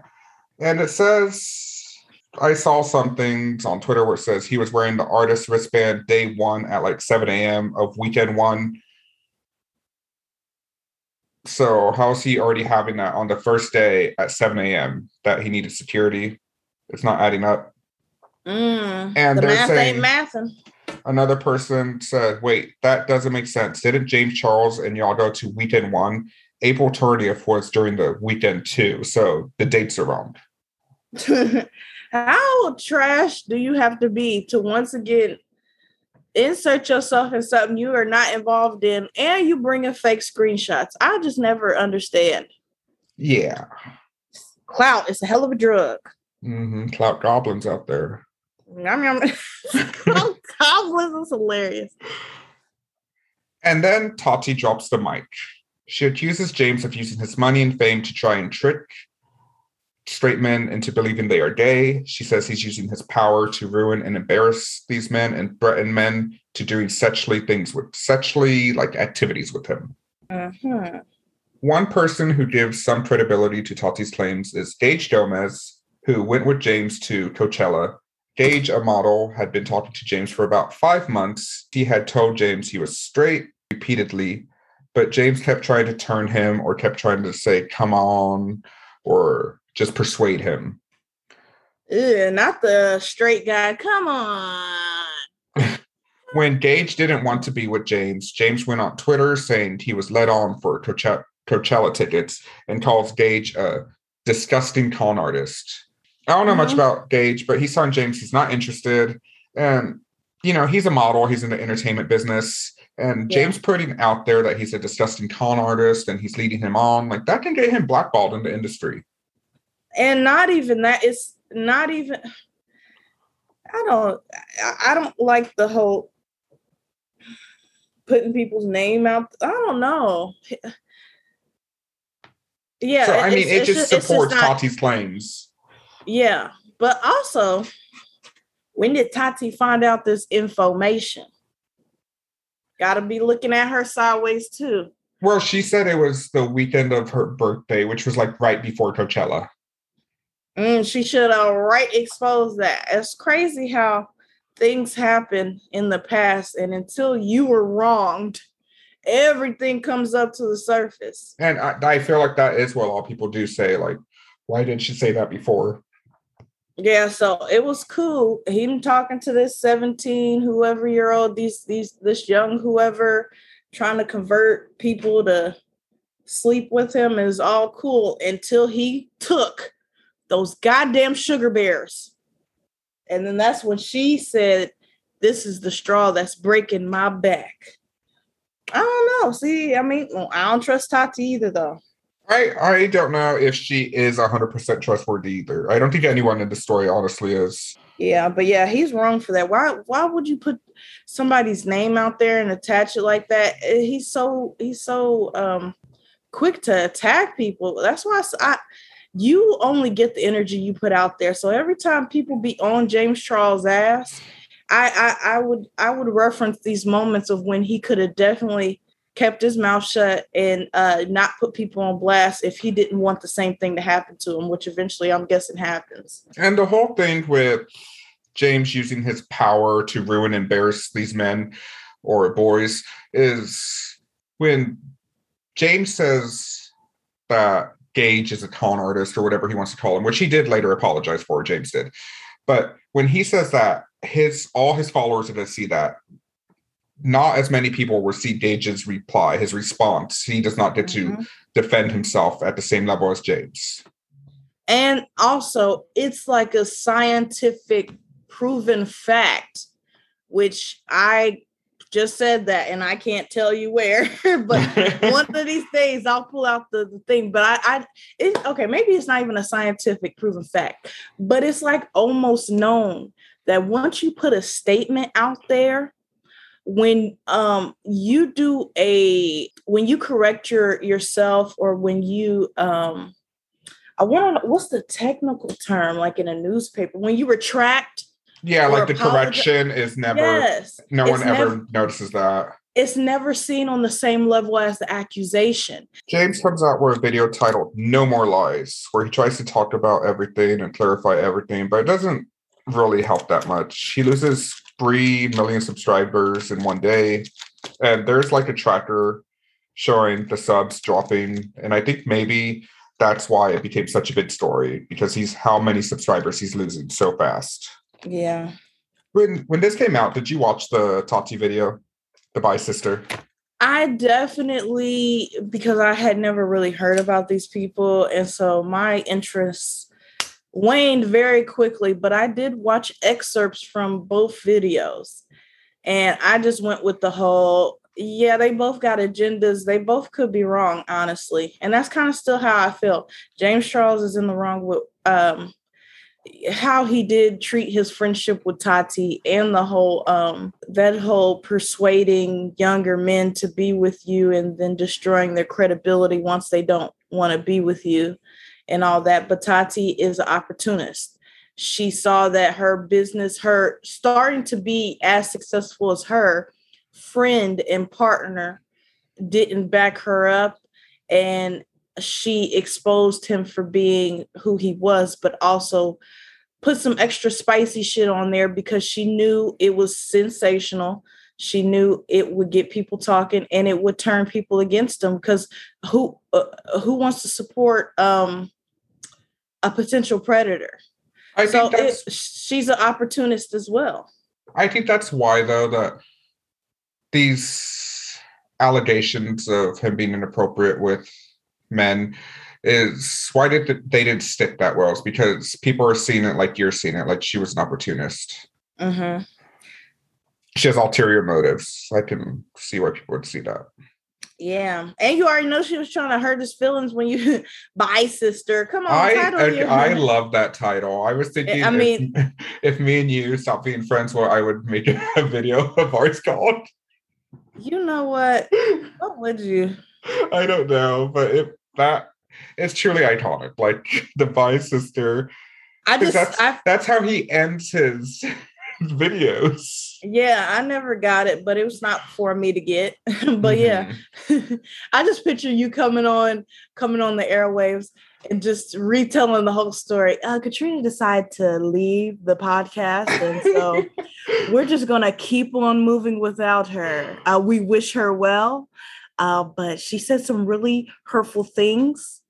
And it says I saw something on Twitter where it says he was wearing the artist wristband day one at like 7 a.m. of weekend one. So how's he already having that on the first day at 7 a.m. that he needed security? It's not adding up. Mm, And the they're math saying- ain't mathing. Another person said, wait, that doesn't make sense. Didn't James Charles and y'all go to weekend one? April 30th was during the weekend two. So the dates are wrong. How trash do you have to be to once again insert yourself in something you are not involved in and you bring in fake screenshots? I just never understand. Yeah. Clout is a hell of a drug. Mm-hmm. Clout goblins out there. Yum, yum. Goblins is hilarious. And then Tati drops the mic. She accuses James of using his money and fame to try and trick straight men into believing they are gay. She says he's using his power to ruin and embarrass these men and threaten men to doing sexually things with sexually like activities with him. Mhm. One person who gives some credibility to Tati's claims is Gage Gomez, who went with James to Coachella. Gage, a model, had been talking to James for about five months. He had told James he was straight repeatedly, but James kept trying to turn him or kept trying to say, come on, or just persuade him. Ew, not the straight guy. Come on. When Gage didn't want to be with James, James went on Twitter saying he was led on for Coachella, Coachella tickets and calls Gage a disgusting con artist. I don't know much Mhm. about Gage, but he's telling James he's not interested. And, you know, he's a model, he's in the entertainment business. And Yeah. James putting out there that he's a disgusting con artist and he's leading him on, like that can get him blackballed in the industry. And not even that. It's not even. I don't. I- don't like the whole putting people's name out. I don't know. Yeah, so, I mean, it just just supports not- Tati's claims. Yeah, but also, when did Tati find out this information? Got to be looking at her sideways too. Well, she said it was the weekend of her birthday, which was like right before Coachella. Mm, she should have right exposed that. It's crazy how things happen in the past, and until you were wronged, everything comes up to the surface. And I, I feel like that is what a lot of people do say. Like, why didn't she say that before? Yeah, so it was cool. Him talking to this 17, whoever year old, these these this young whoever trying to convert people to sleep with him is all cool until he took those goddamn sugar bears. And then that's when she said, This is the straw that's breaking my back. I don't know. See, I mean, well, I don't trust Tati either, though. I I don't know if she is hundred percent trustworthy either. I don't think anyone in the story honestly is. Yeah, but yeah, he's wrong for that. Why why would you put somebody's name out there and attach it like that? Eh, He's so he's so um quick to attack people. That's why I I, you only get the energy you put out there. So every time people be on James Charles ass, I I, I would I would reference these moments of when he could have definitely kept his mouth shut and uh not put people on blast if he didn't want the same thing to happen to him, which eventually I'm guessing happens. And the whole thing with James using his power to ruin and embarrass these men or boys is when James says that Gage is a con artist or whatever he wants to call him, which he did later apologize for, James did. But when he says that, his all his followers are going to see that not as many people will see Gage's reply, his response. He does not get Mhm. to defend himself at the same level as James. And also, it's like a scientific proven fact, which I just said that, and I can't tell you where, but one of these days I'll pull out the, the thing. But I, I it, okay, maybe it's not even a scientific proven fact, but it's like almost known that once you put a statement out there, when um you do a when you correct your yourself or when you um I want to know what's the technical term like in a newspaper when you retract yeah, like the apologi- correction is never, yes no one ever notices that. it's never seen on the same level as the accusation James comes out with a video titled No More Lies, where he tries to talk about everything and clarify everything, but it doesn't really help that much. He loses 3 million subscribers in one day, and there's like a tracker showing the subs dropping. And I think maybe that's why it became such a big story because he's how many subscribers he's losing so fast. Yeah. When when this came out, did you watch the Tati video, the Bye Sister? I definitely because I had never really heard about these people and so my interest waned very quickly but I did watch excerpts from both videos and I just went with the whole yeah they both got agendas. They both could be wrong honestly and that's kind of still how I feel James Charles is in the wrong with um how he did treat his friendship with Tati and the whole um that whole persuading younger men to be with you and then destroying their credibility once they don't want to be with you and all that. But Tati is an opportunist. She saw that her business her starting to be as successful as her friend and partner didn't back her up and she exposed him for being who he was, but also put some extra spicy shit on there because she knew it was sensational. She knew it would get people talking and it would turn people against him because who uh, who wants to support um a potential predator? I So think it, she's an opportunist as well. I think that's why though that these allegations of him being inappropriate with men is why did th- they didn't stick that well is because people are seeing it like you're seeing it like she was an opportunist hmm she has ulterior motives i can see why people would see that Yeah, and you already know she was trying to hurt his feelings when you Bye Sister. Come on, I, title I I love that title. I was thinking, I if- mean- if, me and you stop being friends, well, I would make a video of ours called. you know what? What would you? I don't know, but it that it's truly iconic. Like the Bye Sister, I just, that's I that's how he ends his videos. yeah, I never got it, but it was not for me to get. but yeah, Mhm. I just picture you coming on, coming on the airwaves and just retelling the whole story. Uh, Katrina decided to leave the podcast, and so we're just gonna keep on moving without her. Uh, we wish her well, uh, but she said some really hurtful things,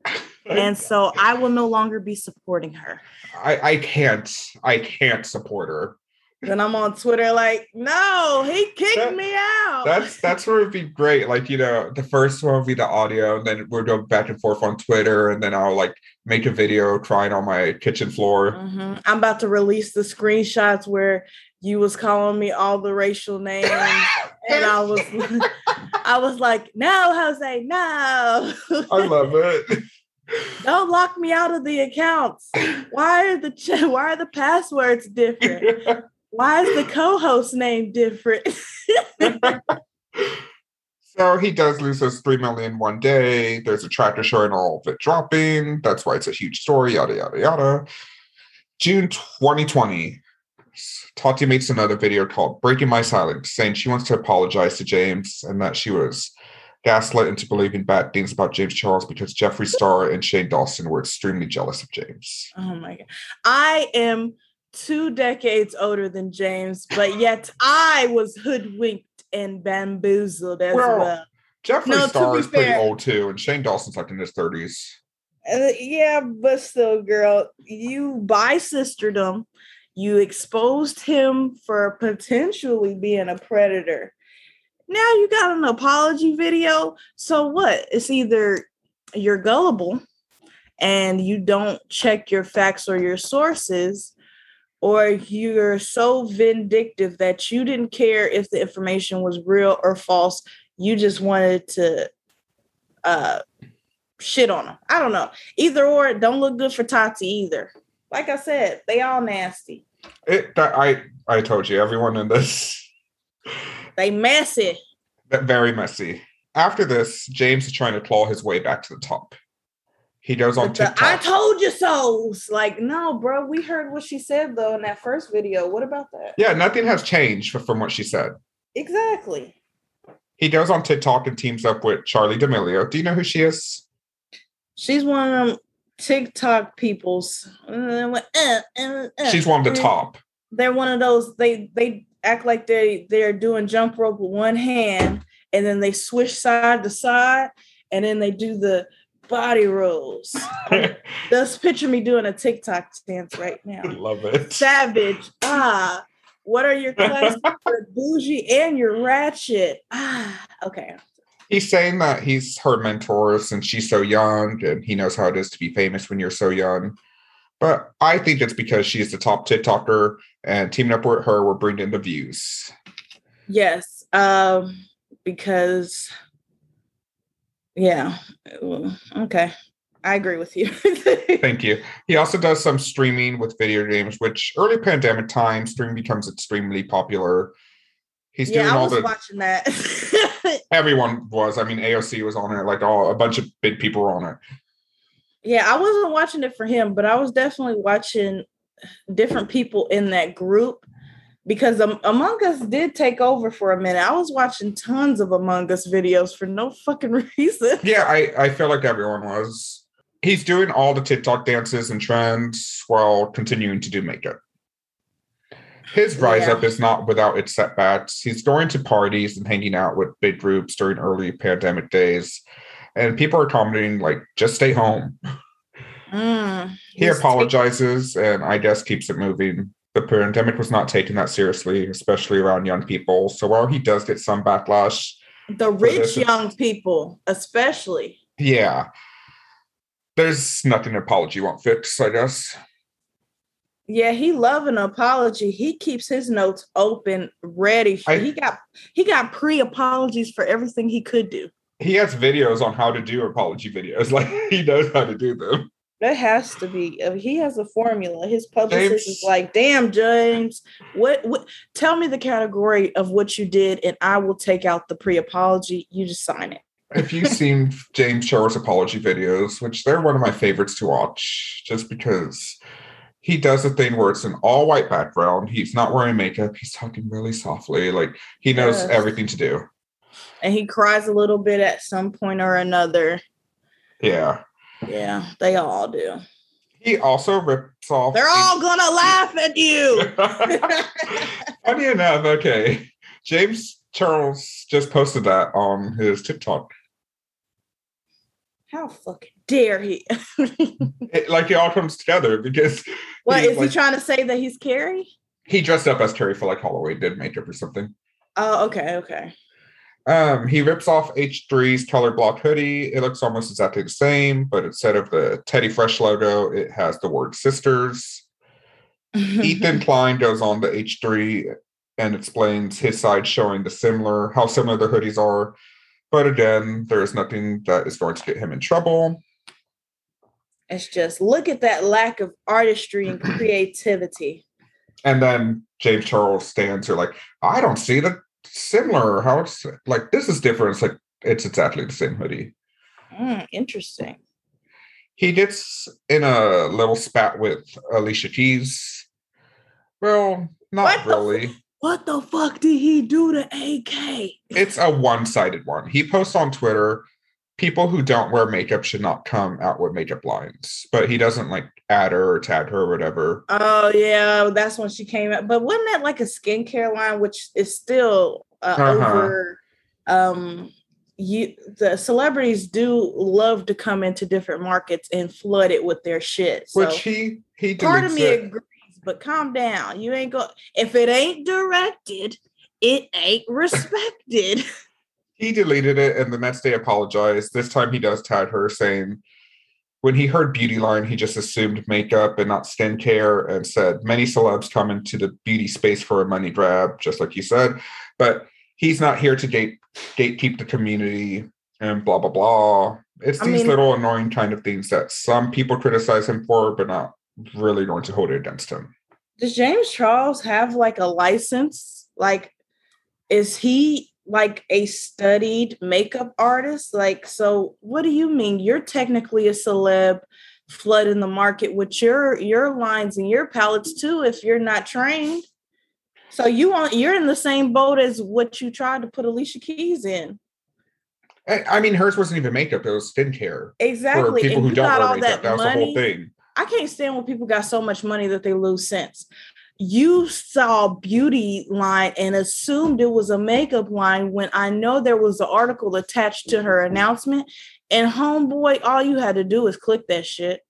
and so I will no longer be supporting her. I I can't I can't support her. Then I'm on Twitter like, no, he kicked That- me out. That's that's where it'd be great. Like you know, the first one would be the audio, and then we'll go back and forth on Twitter, and then I'll like make a video crying on my kitchen floor. Mhm. I'm about to release the screenshots where you was calling me all the racial names, and I was, I was like, no, Jose, no. I love it. Don't lock me out of the accounts. Why are the ch- why are the passwords different? Why is the co-host name different? so he does lose those three million one day. There's a tracker showing all of it dropping. That's why it's a huge story. Yada yada yada. June 2020. Tati makes another video called Breaking My Silence, saying she wants to apologize to James and that she was gaslit into believing bad things about James Charles because Jeffree Star and Shane Dawson were extremely jealous of James. oh my god. I am two decades older than James, but yet I was hoodwinked and bamboozled as Well, well. Jeffree No, Star is pretty fair- old too, and Shane Dawson's like in his 30s. Uh, yeah, but still, girl, you by sisterdom, you exposed him for potentially being a predator. Now you got an apology video. So what? It's either you're gullible and you don't check your facts or your sources, or you're so vindictive that you didn't care if the information was real or false. You just wanted to uh shit on them. I don't know. Either or, don't look good for Tati either. Like I said, they all nasty. It that I I told you everyone in this They messy. very messy. After this, James is trying to claw his way back to the top. He goes on TikTok. I told you so. Like, no, bro. We heard what she said though in that first video. What about that? yeah, nothing has changed from what she said. Exactly. He goes on TikTok and teams up with Charli D'Amelio. Do you know who she is? She's one of them TikTok peoples. Uh, uh, uh, uh. She's one of the top. They're one of those. They they act like they they're doing jump rope with one hand, and then they swish side to side, and then they do the body rolls. Just picture me doing a TikTok dance right now. I love it. Savage. Ah, what are your classes? You're bougie and you're ratchet. Ah, okay. He's saying that he's her mentor since she's so young and he knows how it is to be famous when you're so young. But I think it's because she's the top TikToker and teaming up with her will bring in the views. Yes. Um, because yeah. Well, Okay. I agree with you. Thank you. He also does some streaming with video games, which early pandemic time, streaming becomes extremely popular. He's doing yeah, I all was the watching that. everyone was. I mean, AOC was on it, like all a bunch of big people were on it. yeah, I wasn't watching it for him, but I was definitely watching different people in that group because Among Us did take over for a minute. I was watching tons of Among Us videos for no fucking reason. Yeah, I, I feel like everyone was. He's doing all the TikTok dances and trends while continuing to do makeup. His rise Yeah. up is not without its setbacks. He's going to parties and hanging out with big groups during early pandemic days. And people are commenting, like, just stay home. Mm, He apologizes and I guess keeps it moving. The pandemic was not taken that seriously, especially around young people. So while he does get some backlash, the rich young people, especially. yeah, there's nothing an apology won't fix, I guess. Yeah, he love an apology. He keeps his notes open, ready. I- he got he got pre apologies for everything he could do. He has videos on how to do apology videos. Like he knows how to do them. That has to be. uh, he has a formula. His publicist James- is like, "Damn, James, what? What? Tell me the category of what you did, and I will take out the pre-apology. You just sign it." If you've seen James Charles apology videos, which they're one of my favorites to watch, just because he does a thing where it's an all white background. He's not wearing makeup. He's talking really softly. Like he knows Yes. everything to do. And he cries a little bit at some point or another. Yeah. Yeah, they all do. He also rips off. They're all gonna laugh at you. Funny enough, okay. James Charles just posted that on his TikTok. How fucking dare he? It, like it all comes together because What is like- he trying to say that he's Carrie? he dressed up as Terry for like Halloween, did makeup or something. Oh, okay, okay. Um, he rips off H3's color block hoodie. It looks almost exactly the same, but instead of the Teddy Fresh logo, it has the word sisters. Ethan Klein goes on to H3 and explains his side showing the similar how similar the hoodies are. But again, there is nothing that is going to get him in trouble. It's just look at that lack of artistry and creativity. And then James Charles stands here like, I don't see the similar. How it's like this is different. It's like it's exactly the same hoodie. Mm, interesting. He gets in a little spat with Alicia Keys. Well, not What really. What the fuck did he do to AK? it's a one-sided one. He posts on Twitter, people who don't wear makeup should not come out with makeup lines. But he doesn't like add her or tag her or whatever. Oh yeah, that's when she came out. But wasn't that like a skincare line, which is still uh, Uh-huh. over? Um, you the celebrities do love to come into different markets and flood it with their shit. So Which he he part of me it. But calm down. You ain't go if it ain't directed it ain't respected. he deleted it and the next day apologized. This time he does tag her saying when he heard beauty line, he just assumed makeup and not skincare and said many celebs come into the beauty space for a money grab, just like you said. But he's not here to gate gatekeep the community and blah blah blah. It's I these mean- little annoying kind of things that some people criticize him for, but not really going to hold it against him. Does James Charles have like a license? Like, is he like a studied makeup artist? Like, so what do you mean? You're technically a celeb flooding the market with your your lines and your palettes too if you're not trained. So you want you're in the same boat as what you tried to put Alicia Keys in. I I mean, hers wasn't even makeup; it was skincare. For Exactly. people and who don't wear all makeup, that that was the whole thing. I can't stand when people got so much money that they lose sense. You saw beauty line and assumed it was a makeup line when I know there was an article attached to her announcement. And homeboy, all you had to do is click that shit.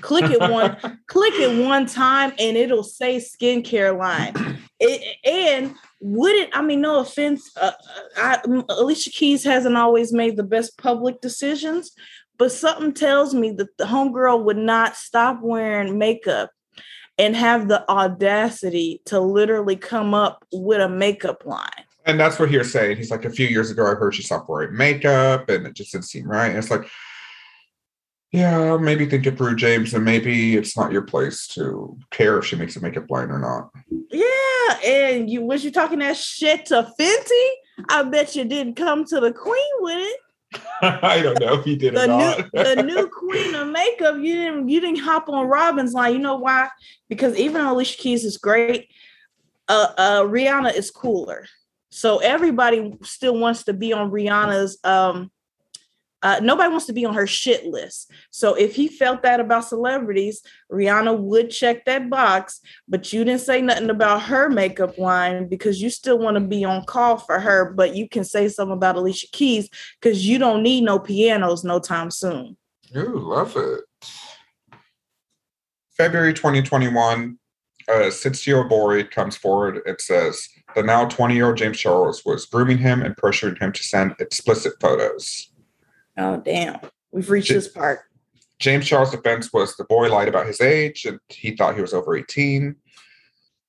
Click it one, click it one time, and it'll say skincare line. It, and wouldn't I mean, no offense, uh, I, Alicia Keys hasn't always made the best public decisions, but something tells me that the homegirl would not stop wearing makeup and have the audacity to literally come up with a makeup line. And that's what he was saying. He's like, a few years ago, I heard she stopped wearing makeup and it just didn't seem right. And it's like, yeah, maybe think it through, James, and maybe it's not your place to care if she makes a makeup line or not. Yeah, and you was you talking that shit to Fenty? I bet you didn't come to the queen with it. I don't know if he did The or new the new queen of makeup. You didn't you didn't hop on Robin's line. You know why? Because even Alicia Keys is great, uh, uh Rihanna is cooler. So everybody still wants to be on Rihanna's um uh, nobody wants to be on her shit list. So if he felt that about celebrities, Rihanna would check that box, but you didn't say nothing about her makeup line because you still want to be on call for her, but you can say something about Alicia Keys because you don't need no pianos no time soon. You love it. February 2021, uh, Sitio Boyd comes forward and says the now 20 year old James Charles was grooming him and pressuring him to send explicit photos. Oh damn. We've reached this part. James Charles' defense was the boy lied about his age and he thought he was over 18.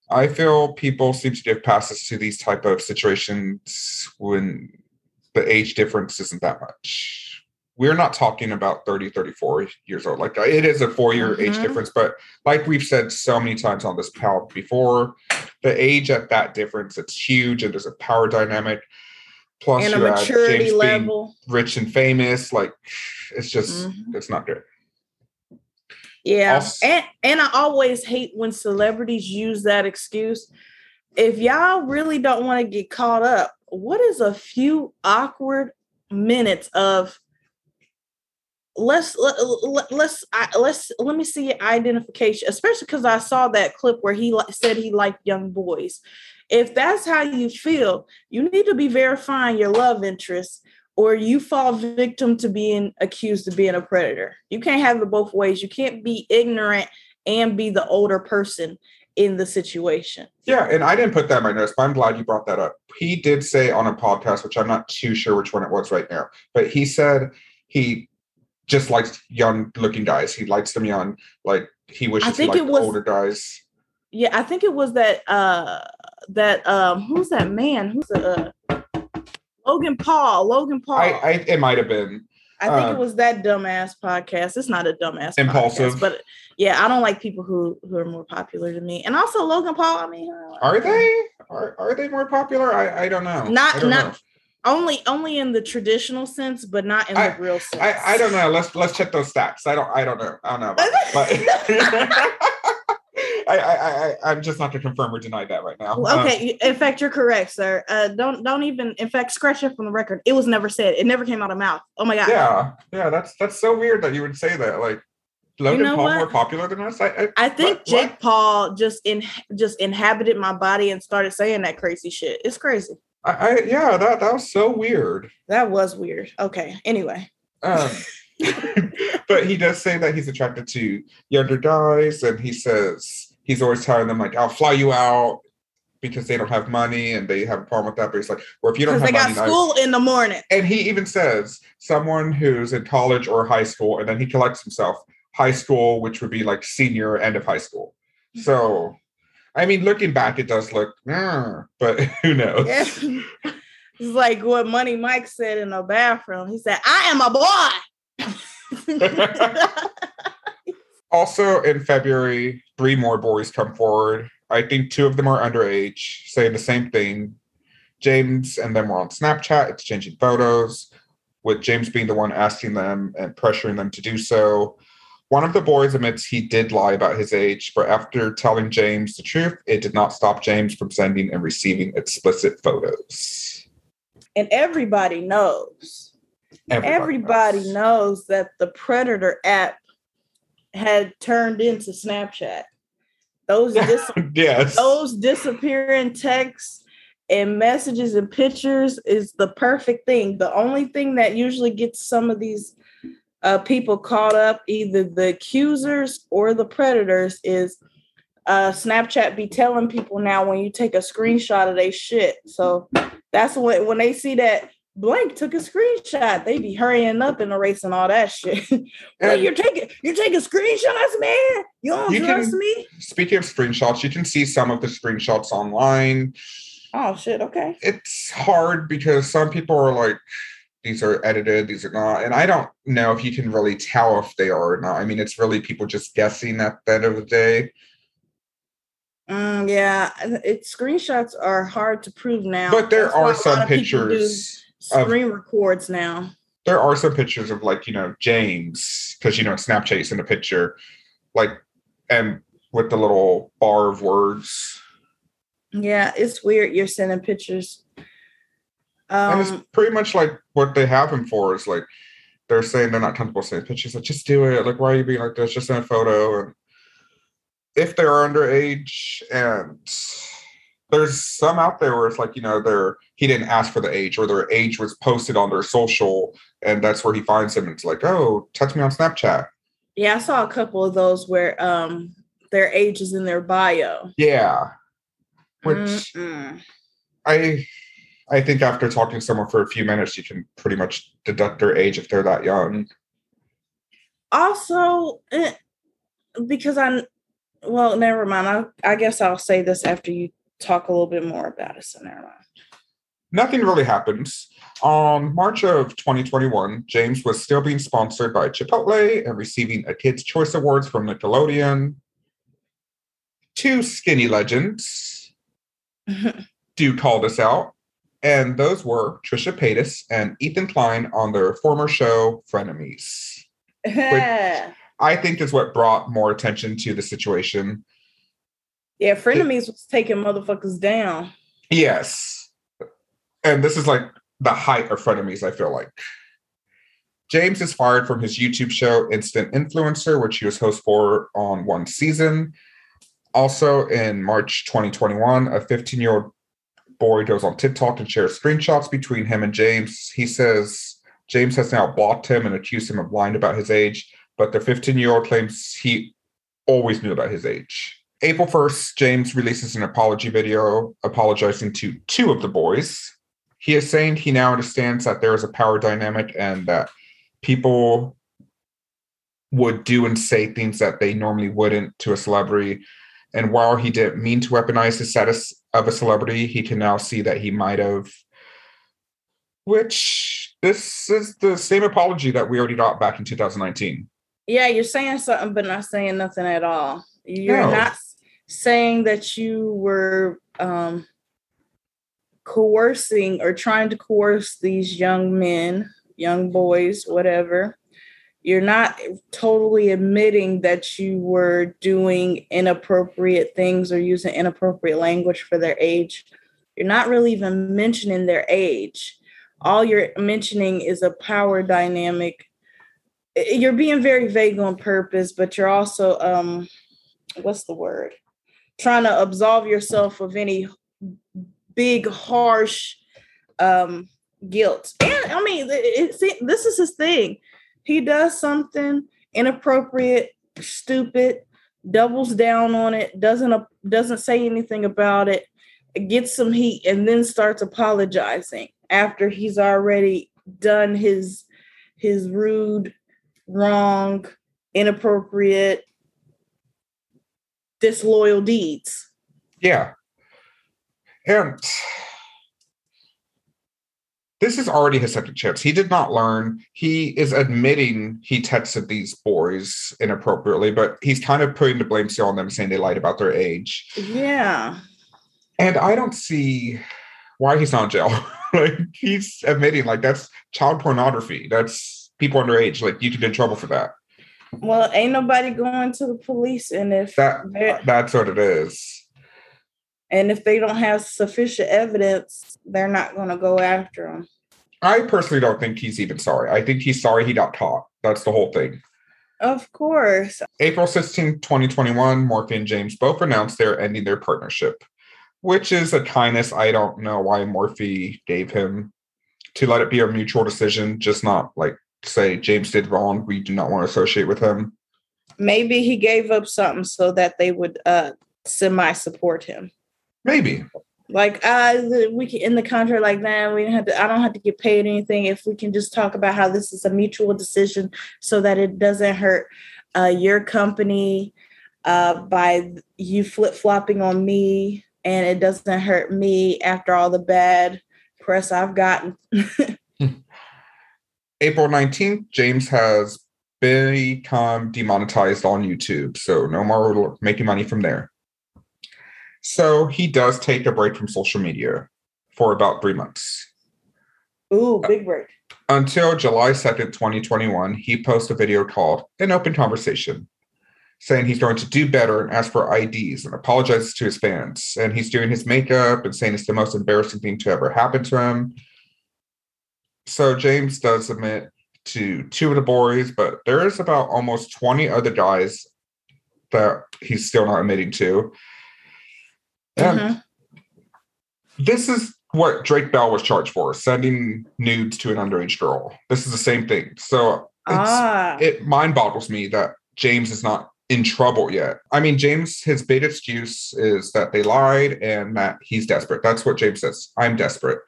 I feel people seem to give passes to these type of situations when the age difference isn't that much. We're not talking about 30, 34 years old. Like it is a four-year age Mhm. difference, but like we've said so many times on this pal before, the age at that difference, it's huge and there's a power dynamic. Plus And a maturity level. rich and famous. Like it's just Mhm. it's not good. Yeah. Also- and and I always hate when celebrities use that excuse. If y'all really don't want to get caught up, what is a few awkward minutes of let's let, let, let's let's let me see identification especially because i saw that clip where he said he liked young boys. If that's how you feel you need to be verifying your love interest or you fall victim to being accused of being a predator. You can't have it both ways. You can't be ignorant and be the older person in the situation. Yeah, and I didn't put that in my notes, but I'm glad you brought that up. He did say on a podcast, which I'm not too sure which one it was right now, but he said he just likes young looking guys. He likes them young. Like he wishes he think liked it was- older guys. yeah i think it was that uh that um who's that man who's the uh logan paul logan paul I, I it might have been. I think Um, it was that dumbass podcast. It's not a dumbass Impulsive. podcast, but yeah, I don't like people who who are more popular than me. And also Logan Paul. I mean, uh, Are they? Are, are they more popular? I, I don't know. Not- I don't not- know. Only only in the traditional sense, but not in I- the real sense? I, I don't know. Let's let's check those stats. I don't I don't know. I don't know. But I, I I I'm just not going to confirm or deny that right now. Well, Um, okay, in fact, you're correct, sir. Uh, don't don't even. In fact, scratch it from the record. It was never said. It never came out of mouth. Oh my god. yeah, yeah. That's that's so weird that you would say that. Like Logan know Paul what? more popular than us. I I, I think What- Jake what? Paul just in just inhabited my body and started saying that crazy shit. It's crazy. I, I yeah. That that was so weird. That was weird. Okay. Anyway. Um, but he does say that he's attracted to younger guys, and he says he's always telling them like, "I'll fly you out." because they don't have money and they have a problem with that. But he's like, well, if you don't have they money, got school in the morning. and he even says someone who's in college or high school, and then he collects himself high school, which would be like senior end of high school. So, I mean, looking back, it does look, "Mm," but who knows? Yeah. It's like what Money Mike said in the bathroom. He said, I am a boy. Also, in February, three more boys come forward. I think two of them are underage, saying the same thing. James and them were on Snapchat exchanging photos, with James being the one asking them and pressuring them to do so. One of the boys admits he did lie about his age, but after telling James the truth, it did not stop James from sending and receiving explicit photos. and everybody knows. Everybody, knows. knows that the Predator app had turned into Snapchat. Those dis- yes. those disappearing texts and messages and pictures is the perfect thing. The only thing that usually gets some of these uh, people caught up, either the accusers or the predators, is uh, Snapchat be telling people now when you take a screenshot of their shit. So that's when when they see that blank took a screenshot, they be hurrying up and erasing all that shit. well, you're taking you're taking screenshots, man. You don't You can- trust me? Speaking of screenshots, you can see some of the screenshots online. Oh shit. Okay. it's hard because some people are like these are edited these are not and i don't know if you can really tell if they are or not i mean it's really people just guessing at the end of the day Mm, yeah, it screenshots are hard to prove now. but there That's are some of pictures of- Screen records now. there are some pictures of like you know james because you know snapchat in a picture like and with the little bar of words Yeah, it's weird. You're sending pictures. And it's Um, pretty much like what they have him for is like they're saying they're not comfortable sending pictures like just do it. Like why are you being like this? Just send a photo. And if they're underage and there's some out there where it's like you know they're he didn't ask for the age or their age was posted on their social and that's where he finds him. And it's like oh text me on snapchat. Yeah, I saw a couple of those where um their age is in their bio. yeah. Which Mm-mm. i i think after talking to someone for a few minutes you can pretty much deduct their age if they're that young Also, eh, because I'm, well, never mind. I, I guess I'll say this after you talk a little bit more about it. So never mind. nothing really happens. On March of 2021, James was still being sponsored by Chipotle and receiving a Kids' Choice Awards from Nickelodeon. Two skinny legends do call this out, and those were Trisha Paytas and Ethan Klein on their former show, Frenemies. yeah, I think is what brought more attention to the situation. Yeah, Frenemies was taking motherfuckers down. Yes. And this is like the height of frenemies, I feel like. James is fired from his YouTube show, Instant Influencer, which he was host for on one season. Also, in March 2021, a 15 year old boy goes on TikTok and shares screenshots between him and James. He says James has now blocked him and accused him of lying about his age, but the 15 year old claims he always knew about his age. April 1st, James releases an apology video apologizing to two of the boys. He is saying he now understands that there is a power dynamic and that people would do and say things that they normally wouldn't to a celebrity. And while he didn't mean to weaponize his status of a celebrity, he can now see that he might have. Which this is the same apology that we already got back in 2019. Yeah, you're saying something, but not saying nothing at all. You're No. not saying that you were um, coercing or trying to coerce these young men, young boys, whatever. You're not totally admitting that you were doing inappropriate things or using inappropriate language for their age. You're not really even mentioning their age. All you're mentioning is a power dynamic you're being very vague on purpose, but you're also um what's the word? Trying to absolve yourself of any big harsh um guilt. And I mean, it's, it, this is his thing. He does something inappropriate, stupid, doubles down on it, doesn't doesn't say anything about it, gets some heat and then starts apologizing after he's already done his his rude, wrong, inappropriate, disloyal deeds. Yeah. And this is already his second chance. He did not learn. He is admitting he texted these boys inappropriately, but he's kind of putting the blame still on them, saying they lied about their age. Yeah. And I don't see why he's not in jail. like he's admitting like that's child pornography. That's people underage. Like you could get in trouble for that. Well, ain't nobody going to the police, and if that that's what it is. And if they don't have sufficient evidence, they're not going to go after him. I personally don't think he's even sorry. I think he's sorry he got caught. That's the whole thing. Of course. April 16, 2021, Morphe and James both announced they're ending their partnership, which is a kindness I don't know why Morphe gave him to let it be a mutual decision, just not like say James did wrong. We do not want to associate with him. Maybe he gave up something so that they would uh semi support him. Maybe. Like uh we can in the contract like that, we don't have to I don't have to get paid anything if we can just talk about how this is a mutual decision so that it doesn't hurt uh your company uh by you flip-flopping on me and it doesn't hurt me after all the bad press I've gotten. April 19th, James has become demonetized on YouTube. So no more making money from there. So he does take a break from social media for about three months. Ooh, uh, big break. Until July 2nd, 2021, he posts a video called An Open Conversation, saying he's going to do better and ask for IDs and apologizes to his fans. And he's doing his makeup and saying it's the most embarrassing thing to ever happen to him. So James does admit to two of the boys, but there is about almost 20 other guys that he's still not admitting to. And mm-hmm. this is what Drake Bell was charged for, sending nudes to an underage girl. This is the same thing. So ah. it mind boggles me that James is not in trouble yet. I mean, James, his big excuse is that they lied and that he's desperate. That's what James says. I'm desperate.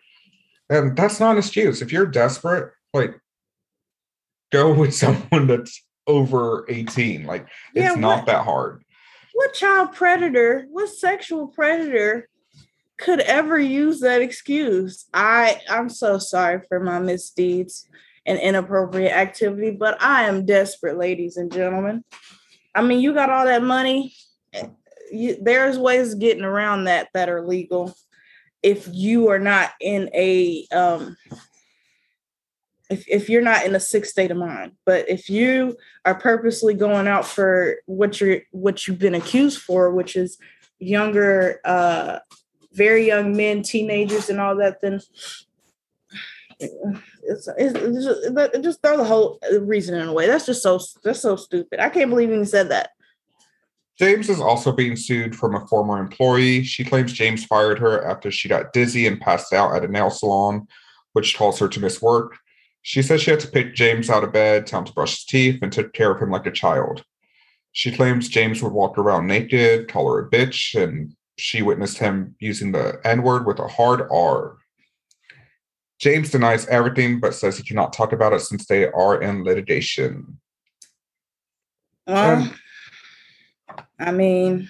And that's not an excuse. If you're desperate, like go with someone that's over 18. Like it's yeah, not that hard. What child predator, what sexual predator could ever use that excuse? I I'm so sorry for my misdeeds and inappropriate activity, but I am desperate, ladies and gentlemen. I mean, you got all that money. You, there's ways of getting around that that are legal if you are not in a um if, if you're not in a sick state of mind but if you are purposely going out for what you're what you've been accused for which is younger uh very young men teenagers and all that then it's, it's, it's just, throw the whole reasoning away that's just so that's so stupid i can't believe he said that James is also being sued from a former employee. She claims James fired her after she got dizzy and passed out at a nail salon, which caused her to miss work. She says she had to pick James out of bed, tell him to brush his teeth, and took care of him like a child. She claims James would walk around naked, call her a bitch, and she witnessed him using the N word with a hard R. James denies everything but says he cannot talk about it since they are in litigation. Um, I mean,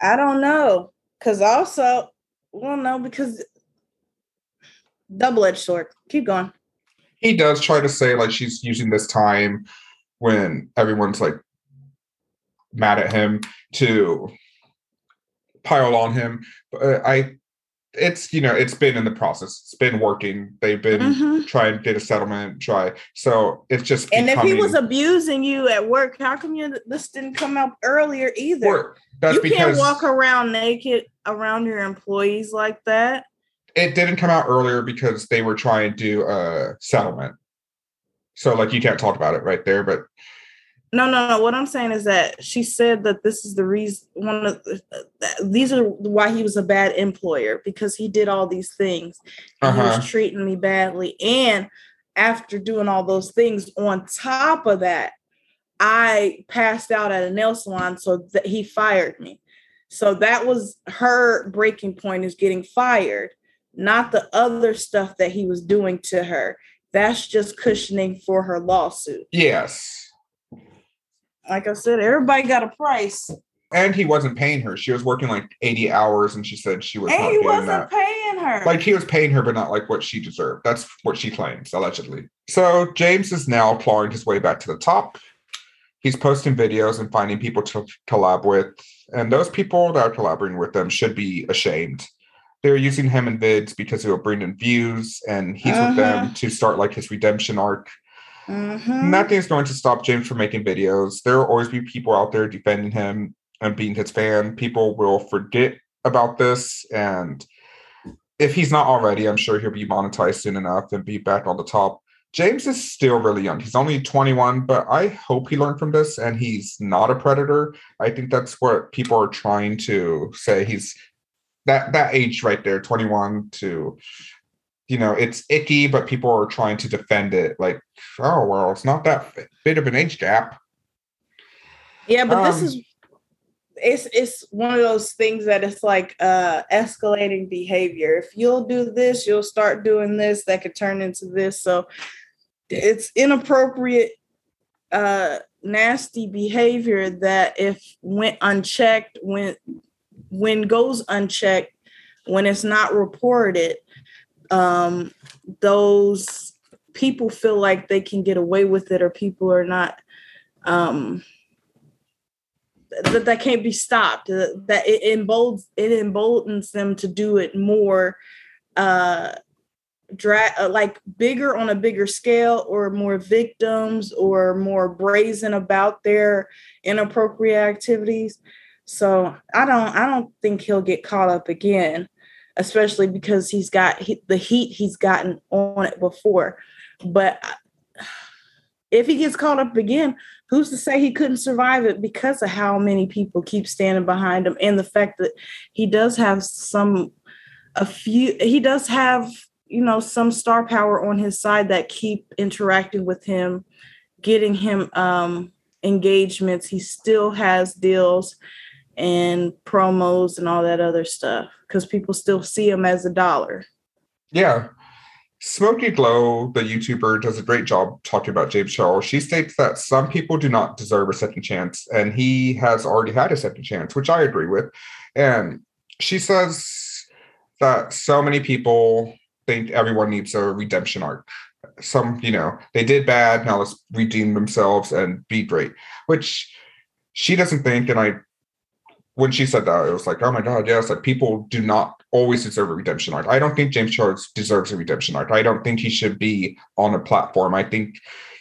I don't know. Cause also, well, no, because double edged sword. Keep going. He does try to say like she's using this time when everyone's like mad at him to pile on him. But I it's you know it's been in the process it's been working they've been mm-hmm. trying to get a settlement try so it's just and becoming, if he was abusing you at work how come you this didn't come up earlier either work. That's you can't walk around naked around your employees like that it didn't come out earlier because they were trying to do a settlement so like you can't talk about it right there but no, no, no. What I'm saying is that she said that this is the reason. One of the, these are why he was a bad employer because he did all these things. Uh-huh. He was uh-huh. treating me badly, and after doing all those things, on top of that, I passed out at a nail salon, so that he fired me. So that was her breaking point is getting fired, not the other stuff that he was doing to her. That's just cushioning for her lawsuit. Yes. Like I said, everybody got a price. And he wasn't paying her. She was working like 80 hours and she said she was and he wasn't that. paying her. Like he was paying her, but not like what she deserved. That's what she claims, allegedly. So James is now clawing his way back to the top. He's posting videos and finding people to collab with. And those people that are collaborating with them should be ashamed. They're using him in vids because will bring in views, and he's with them Uh-huh. to start like his redemption arc. Mhm. Nothing's going to stop James from making videos. There will always be people out there defending him and being his fan. People will forget about this. And if he's not already, I'm sure he'll be monetized soon enough and be back on the top. James is still really young. He's only 21, but I hope he learned from this and he's not a predator. I think that's what people are trying to say. He's that that age right there, 21 to you know, it's icky, but people are trying to defend it like, oh well, it's not that big of an age gap. Yeah, but this Um, is it's it's one of those things that it's like uh escalating behavior. If you'll do this, you'll start doing this, that could turn into this. So it's inappropriate uh nasty behavior that if went unchecked, when when goes unchecked, when it's not reported, um those people feel like they can get away with it or people are not um that that can't be stopped uh, that it emboldens it emboldens them to do it more uh drag uh, like bigger on a bigger scale or more victims or more brazen about their inappropriate activities so i don't i don't think he'll get caught up again especially because he's got he, the heat he's gotten on it before. But uh, if he gets caught up again who's to say he couldn't survive it because of how many people keep standing behind him and the fact that he does have some a few he does have you know some star power on his side that keep interacting with him getting him um engagements. He still has deals and promos and all that other stuff because people still see him as a dollar Yeah. Smokey Glow, the YouTuber, does a great job talking about James Charles. She states that some people do not deserve a second chance, and he has already had a second chance, which I agree with. And she says that so many people think everyone needs a redemption arc. Some, you know, they did bad, now let's redeem themselves and be great, which she doesn't think. And I, when she said that, it was like, oh my God, yes, like people do not always deserve a redemption arc. I don't think James Charles deserves a redemption arc. I don't think he should be on a platform. I think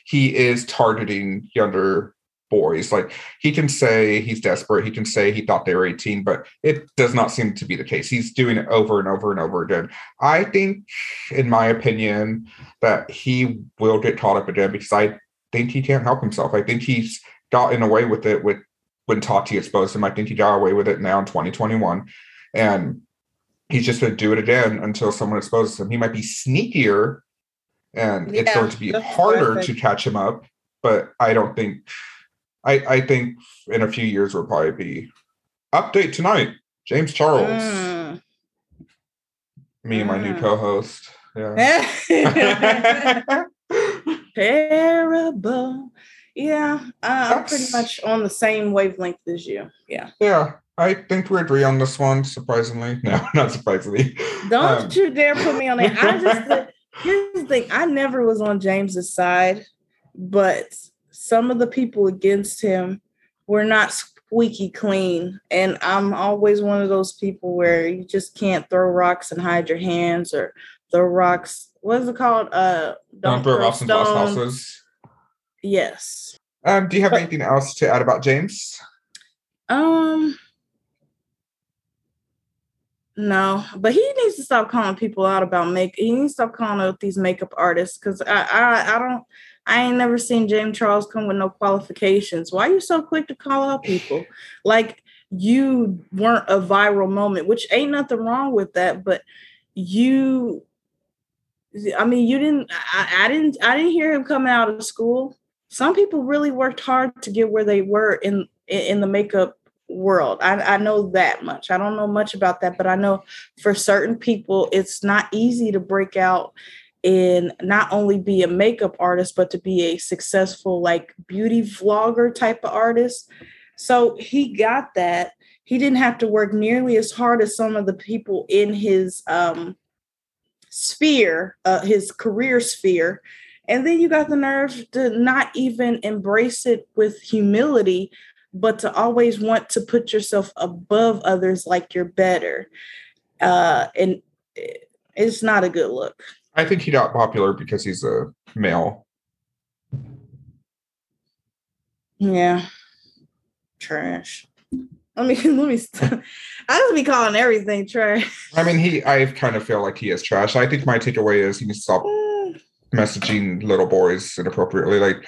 he is targeting younger boys. Like he can say he's desperate, he can say he thought they were 18, but it does not seem to be the case. He's doing it over and over and over again. I think, in my opinion, that he will get caught up again because I think he can't help himself. I think he's gotten away with it with when Tati exposed him. I think he got away with it now in 2021. And he's just going to do it again until someone exposes him. He might be sneakier and it's going to be harder to catch him up. But I don't think, I, I think in a few years we'll probably be update tonight. James Charles, Mm. me and my new Mm. co-host. Yeah. Terrible. Yeah, uh, I'm pretty much on the same wavelength as you. Yeah. yeah. I think we agree on this one, surprisingly. No, not surprisingly. Don't Um, you dare put me on it. I just think- here's the thing. I never was on James's side, but some of the people against him were not squeaky clean. And I'm always one of those people where you just can't throw rocks and hide your hands or throw rocks. What is it called? Uh Don't throw rocks in glass houses. Yes. Um, do you have anything else to add about James? Um no, but he needs to stop calling people out about make. He needs to stop calling out these makeup artists because I, I I don't I ain't never seen James Charles come with no qualifications. Why are you so quick to call out people? Like you weren't a viral moment, which ain't nothing wrong with that, but you I mean you didn't I, I didn't I didn't hear him coming out of school. Some people really worked hard to get where they were in in, the makeup world. I, I know that much. I don't know much about that, but I know for certain people, it's not easy to break out and not only be a makeup artist, but to be a successful, like beauty vlogger type of artist. So he got that. He didn't have to work nearly as hard as some of the people in his um, sphere, uh, his career sphere. And then you got the nerve to not even embrace it with humility, but to always want to put yourself above others like you're better. Uh, and it's not a good look. I think he got popular because he's a male. Yeah. Trash. Let me let me st- I just be calling everything trash. I mean, he I kind of feel like he is trash. I think my takeaway is he needs to stop messaging little boys inappropriately. Like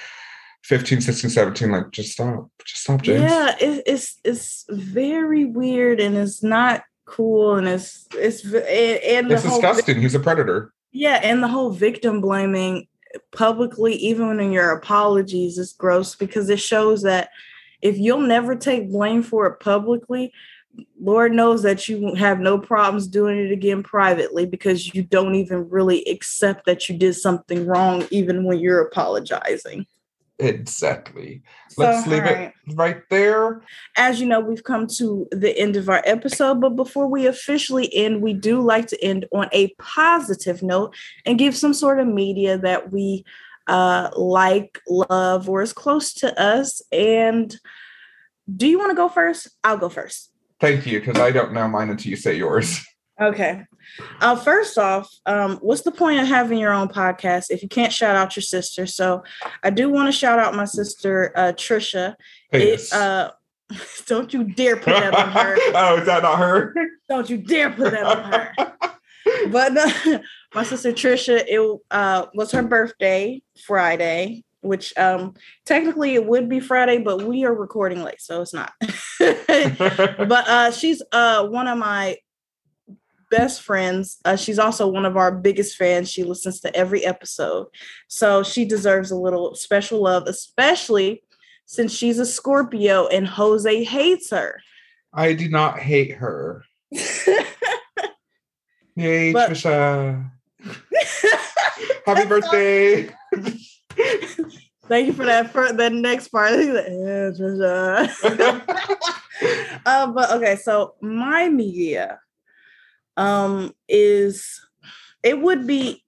15, 16, 17, like just stop. Just stop, James. Yeah, it, it's it's very weird and it's not cool and it's it's and, it's disgusting. Whole, He's a predator. Yeah, and the whole victim blaming publicly, even in your apologies, is gross because it shows that if you'll never take blame for it publicly, Lord knows that you have no problems doing it again privately because you don't even really accept that you did something wrong, even when you're apologizing. Exactly. Let's leave right. it right there. As you know, we've come to the end of our episode, but before we officially end, we do like to end on a positive note and give some sort of media that we uh, like, love, or is close to us. And do you want to go first? I'll go first. Thank you, because I don't know mine until you say yours. Okay. Uh, first off, um, what's the point of having your own podcast if you can't shout out your sister? So I do want to shout out my sister, uh, Trisha. It, uh, don't you dare put that on her. oh, is that not her? Don't you dare put that on her. but uh, my sister Trisha, it uh, was her birthday Friday, which um, technically it would be Friday, but we are recording late, so it's not. but uh, she's uh, one of my best friends. Uh, she's also one of our biggest fans. She listens to every episode. So she deserves a little special love, especially since she's a Scorpio and Jose hates her. I do not hate her. Yay, but- Trisha. Happy birthday. Thank you for that for the next part. uh, but okay, so my media um, is it would be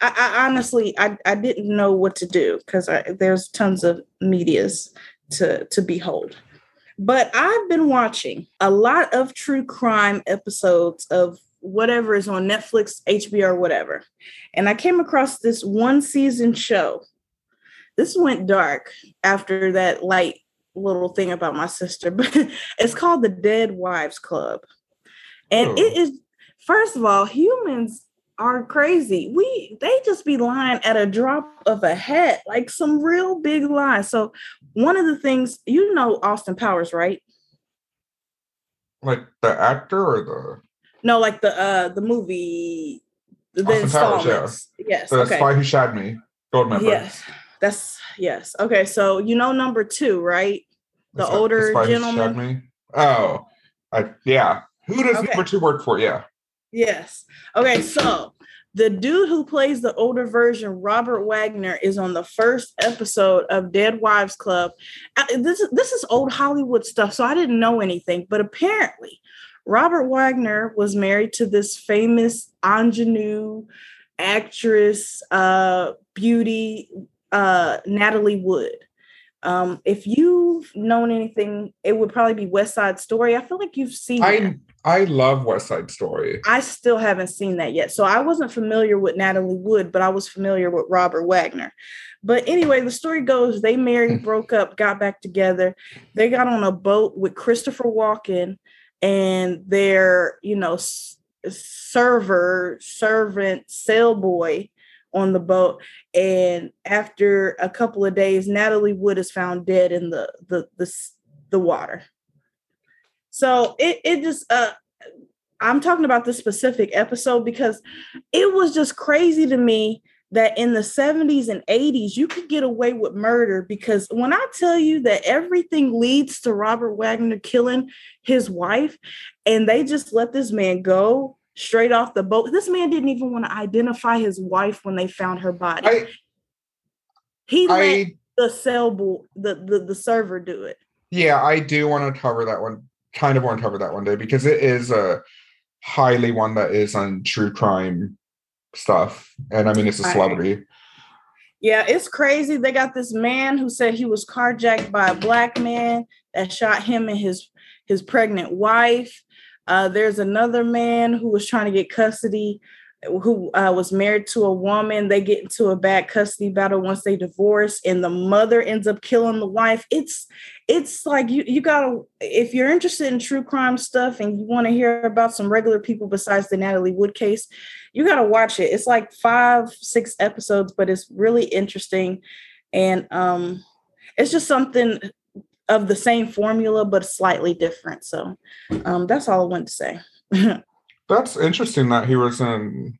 I, I, honestly I, I didn't know what to do because there's tons of medias to to behold but i've been watching a lot of true crime episodes of whatever is on netflix hbo whatever and i came across this one season show this went dark after that light little thing about my sister but it's called the dead wives club and oh. it is first of all, humans are crazy. We they just be lying at a drop of a hat, like some real big lies. So one of the things you know Austin Powers, right? Like the actor or the no, like the uh the movie the Austin Powers, yeah. Yes. The okay. Spy Who Shagged Me. Goldmember. Yes. That's yes. Okay, so you know number two, right? The older the gentleman. Oh, I, yeah. Who does okay. number two work for? Yeah. Yes. Okay, so the dude who plays the older version, Robert Wagner, is on the first episode of Dead Wives Club. This this is old Hollywood stuff, so I didn't know anything. But apparently, Robert Wagner was married to this famous ingenue actress, uh, beauty, uh, Natalie Wood. Um, if you've known anything, it would probably be West Side Story. I feel like you've seen. I I love West Side Story. I still haven't seen that yet. So I wasn't familiar with Natalie Wood, but I was familiar with Robert Wagner. But anyway, the story goes they married, broke up, got back together. They got on a boat with Christopher Walken and their, you know, server, servant, sail boy on the boat. And after a couple of days, Natalie Wood is found dead in the the the, the water. So it it just uh I'm talking about this specific episode because it was just crazy to me that in the 70s and 80s you could get away with murder because when I tell you that everything leads to Robert Wagner killing his wife and they just let this man go straight off the boat. This man didn't even want to identify his wife when they found her body. I, he let I the cell bo- the, the the server do it. yeah, I do want to cover that one. Kind of want to cover that one day because it is a highly one that is on true crime stuff, and I mean it's a celebrity. Yeah, it's crazy. They got this man who said he was carjacked by a black man that shot him and his his pregnant wife. Uh, there's another man who was trying to get custody, who uh, was married to a woman. They get into a bad custody battle once they divorce, and the mother ends up killing the wife. It's it's like you you gotta if you're interested in true crime stuff and you want to hear about some regular people besides the Natalie Wood case, you got to watch it. It's like five, six episodes, but it's really interesting. And um, it's just something of the same formula, but slightly different. So um, that's all I wanted to say. That's interesting that he was in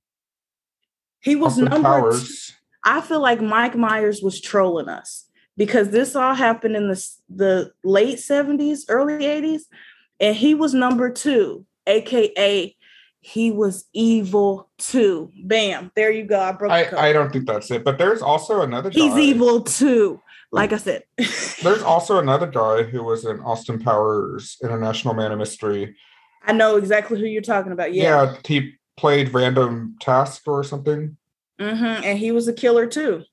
he was number two. I feel like Mike Myers was trolling us because this all happened in the, the late 70s, early 80s, and he was number two, aka he was evil too. Bam, there you go. I broke. I, I don't think that's it, but there's also another He's guy. evil too. Like I said. There's also another guy who was in Austin Powers International Man of Mystery. I know exactly who you're talking about. Yeah. Yeah, he played Random Task or something. Mm-hmm. And he was a killer too.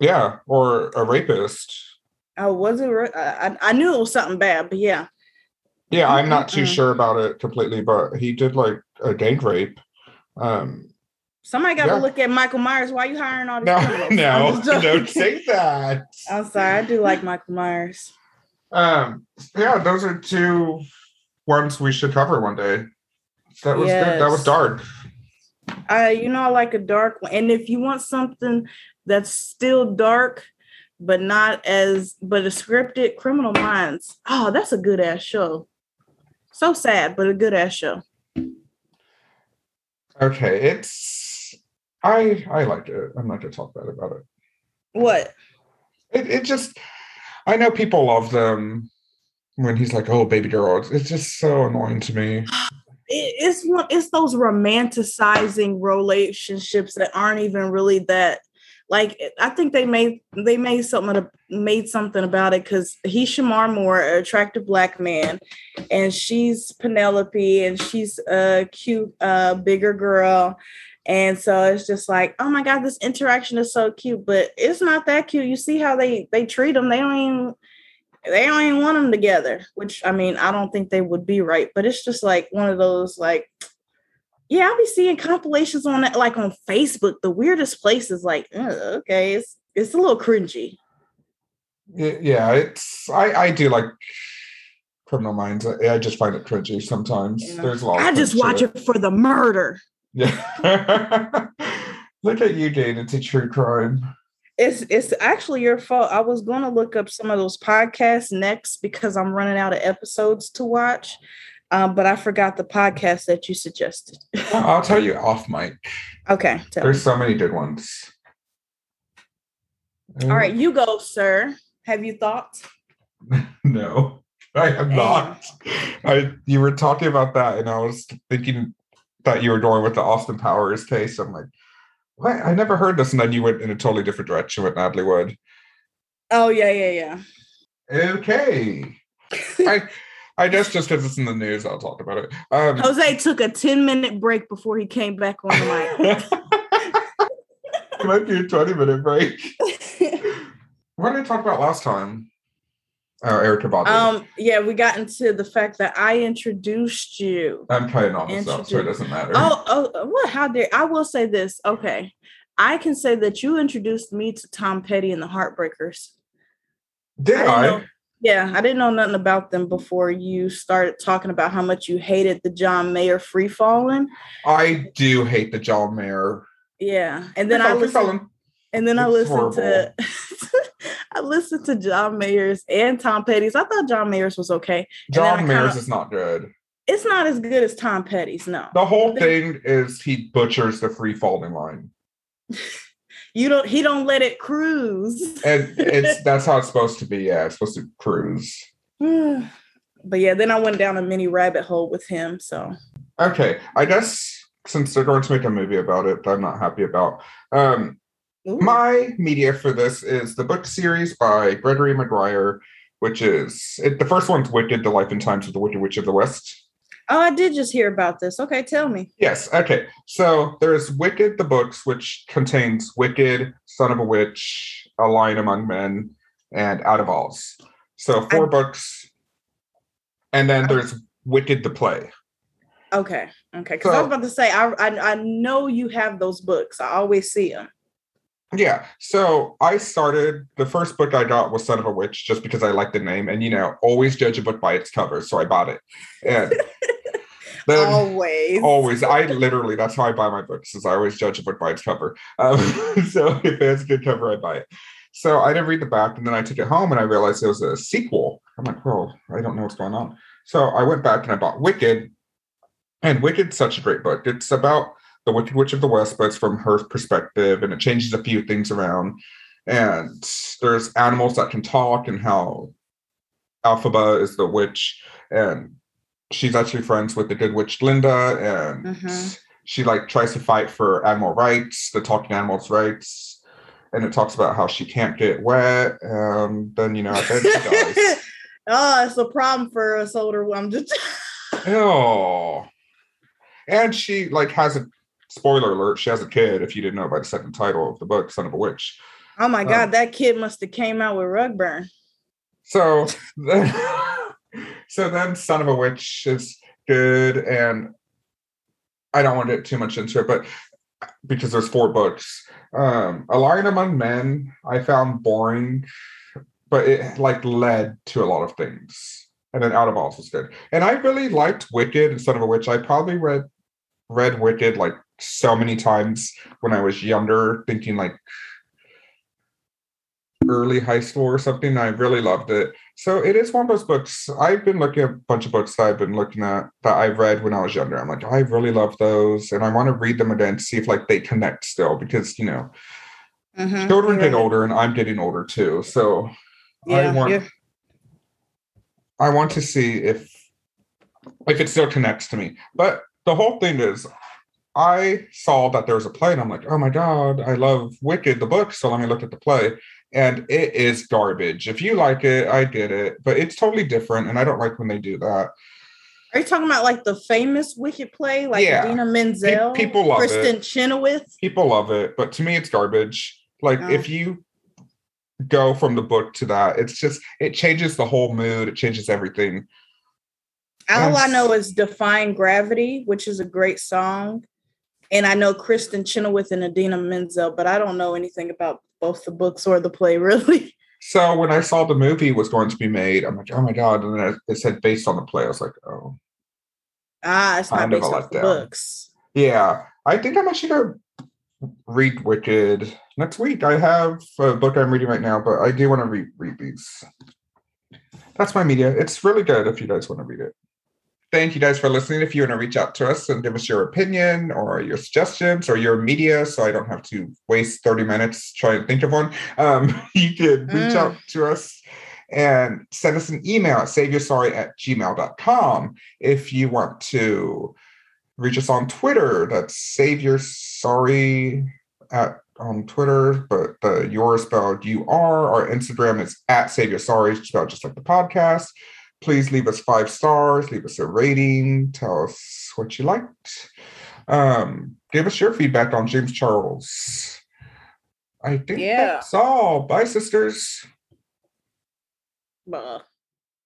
Yeah, or a rapist. I wasn't. I, I- knew it was something bad, but yeah. Yeah, I'm not too Mm-mm. sure about it completely, but he did like a gang rape. Um, Somebody got Yeah. to look at Michael Myers. Why are you hiring all these no, criminals? No, don't say that. I'm sorry. I do like Michael Myers. Um, yeah, those are two ones we should cover one day. That was good. That was dark. I, you know, I like a dark one. And if you want something that's still dark, but not as, but a scripted Criminal Minds. Oh, that's a good ass show. So sad, but a good ass show. Okay, it's I I like it. I'm not gonna talk bad about it. What? It it just I know people love them when he's like, "Oh, baby girl," it's, it's just so annoying to me. it's one it's those romanticizing relationships that aren't even really that like I think they made they made something made something about it because he's Shemar Moore, an attractive black man, and she's Penelope, and she's a cute, uh, bigger girl. And so it's just like, oh my god, this interaction is so cute, but it's not that cute. You see how they they treat them. They don't even they don't even want them together. Which I mean, I don't think they would be right. But it's just like one of those like, yeah, I'll be seeing compilations on that, like on Facebook. The weirdest places, like, okay, it's it's a little cringy. Yeah, it's I I do like Criminal Minds. I, I just find it cringy sometimes. Yeah. There's a lot. I just watch it for the murder. Yeah. Look at you, Jane. It's a true crime. It's it's actually your fault. I was going to look up some of those podcasts next because I'm running out of episodes to watch. Um, but I forgot the podcast that you suggested. I'll tell you off mic. okay. tell me. There's so many good ones. All right, you go, sir. Have you thought? No, I am not. I you were talking about that, and I was thinking that you were going with the Austin Powers case. I'm like, what? I never heard this, and then you went in a totally different direction with Natalie Wood. Oh yeah, yeah, yeah. Okay. I I guess just because it's in the news, I'll talk about it. Um, Jose took a 10 minute break before he came back on the mic. it might be a 20 minute break. What did I talk about last time? Erykah Badu. um, yeah, we got into the fact that I introduced you. I'm playing all this up, so it doesn't matter. Oh, oh, what? How dare I will say this. Okay. I can say that you introduced me to Tom Petty and the Heartbreakers. did I I? know- Yeah, I didn't know nothing about them before you started talking about how much you hated the John Mayer free falling. I do hate the John Mayer. Yeah. And then I Free listened. And then I It's listened to I listened to John Mayer's and Tom Petty's. I thought John Mayer's was okay. John Mayer's kinda- is not good. It's not as good as Tom Petty's, no. The whole thing is he butchers the free falling line. you don't he don't let it cruise. and it's that's how it's supposed to be. Yeah, it's supposed to cruise. but yeah, then I went down a mini rabbit hole with him. So Okay, I guess since they're going to make a movie about it, I'm not happy about. Um, Ooh. my media for this is the book series by Gregory Maguire, which is it, the first one's Wicked: The Life and Times of the Wicked Witch of the West. Oh, I did just hear about this. Okay, tell me. Yes. Okay. So there's Wicked, the books, which contains Wicked, Son of a Witch, A Lion Among Men, and Out of Oz. So four books. And then there's Wicked, the play. Okay, okay. Because I was about to say, I, I I know you have those books. I always see them. Yeah. So I started the first book I got was Son of a Witch just because I liked the name. And you know, always judge a book by its cover. So I bought it. And then always. always i literally that's how i buy my books is i always judge a book by its cover um, so if it has a good cover i buy it so i didn't read the back and then i took it home and i realized it was a sequel i'm like well i don't know what's going on so i went back and i bought wicked and wicked's such a great book it's about the wicked witch of the west but it's from her perspective and it changes a few things around and there's animals that can talk and how Elphaba is the witch and she's actually friends with the good witch Glinda, and Mhm. she like tries to fight for animal rights, the talking animals' rights, and it talks about how she can't get wet, and then you know at the she dies. oh, it's a problem for us older. Just Oh, and she like has a spoiler alert. She has a kid. If you didn't know by the second title of the book, "Son of a Witch." oh my Um, god, that kid must have came out with rug burn. So then, so then Son of a Witch is good, and I don't want to get too much into it, but because there's four books. Um, A Lion Among Men, I found boring, but it like led to a lot of things. And then Out of Oz was good. And I really liked Wicked and Son of a Witch. I probably read read Wicked like so many times when I was younger, thinking like early high school or something. I really loved it. So it is one of those books. I've been looking at a bunch of books that I've been looking at that I've read when I was younger. I'm like, I really love those, and I want to read them again to see if like they connect still because you know Mhm, children you're get older and I'm getting older too. So I want yeah. I want to see if if it still connects to me. But the whole thing is I saw that there was a play and I'm like, oh my God, I love Wicked, the book. So let me look at the play. And it is garbage. If you like it, I get it. But it's totally different. And I don't like when they do that. Are you talking about like the famous Wicked play, like Yeah. Dina Menzel, people love it. Kristin Chenoweth? People love it. But to me, it's garbage. Like Oh. if you go from the book to that, it's just, it changes the whole mood. It changes everything. All I know is Defying Gravity, which is a great song. And I know Kristin Chenoweth and Idina Menzel, but I don't know anything about both the books or the play, really. So when I saw the movie was going to be made, I'm like, oh my god! And then it said based on the play. I was like, oh Ah, it's not based a off the books. yeah. I think I'm actually gonna read Wicked next week. I have a book I'm reading right now, but I do want to re- read these. That's my media. It's really good if you guys want to read it. Thank you guys for listening. If you want to reach out to us and give us your opinion or your suggestions or your media, so I don't have to waste 30 minutes trying to think of one, um, you can reach Mm. out to us and send us an email at saveyoursorry at gmail.com. If you want to reach us on Twitter, that's saveyoursorry at on Twitter, but the your is you are. Our Instagram is at Save Your Sorry, spelled just like the podcast. Please leave us five stars, leave us a rating, tell us what you liked. Um, give us your feedback on James Charles. I think Yeah. that's all. Bye, sisters. But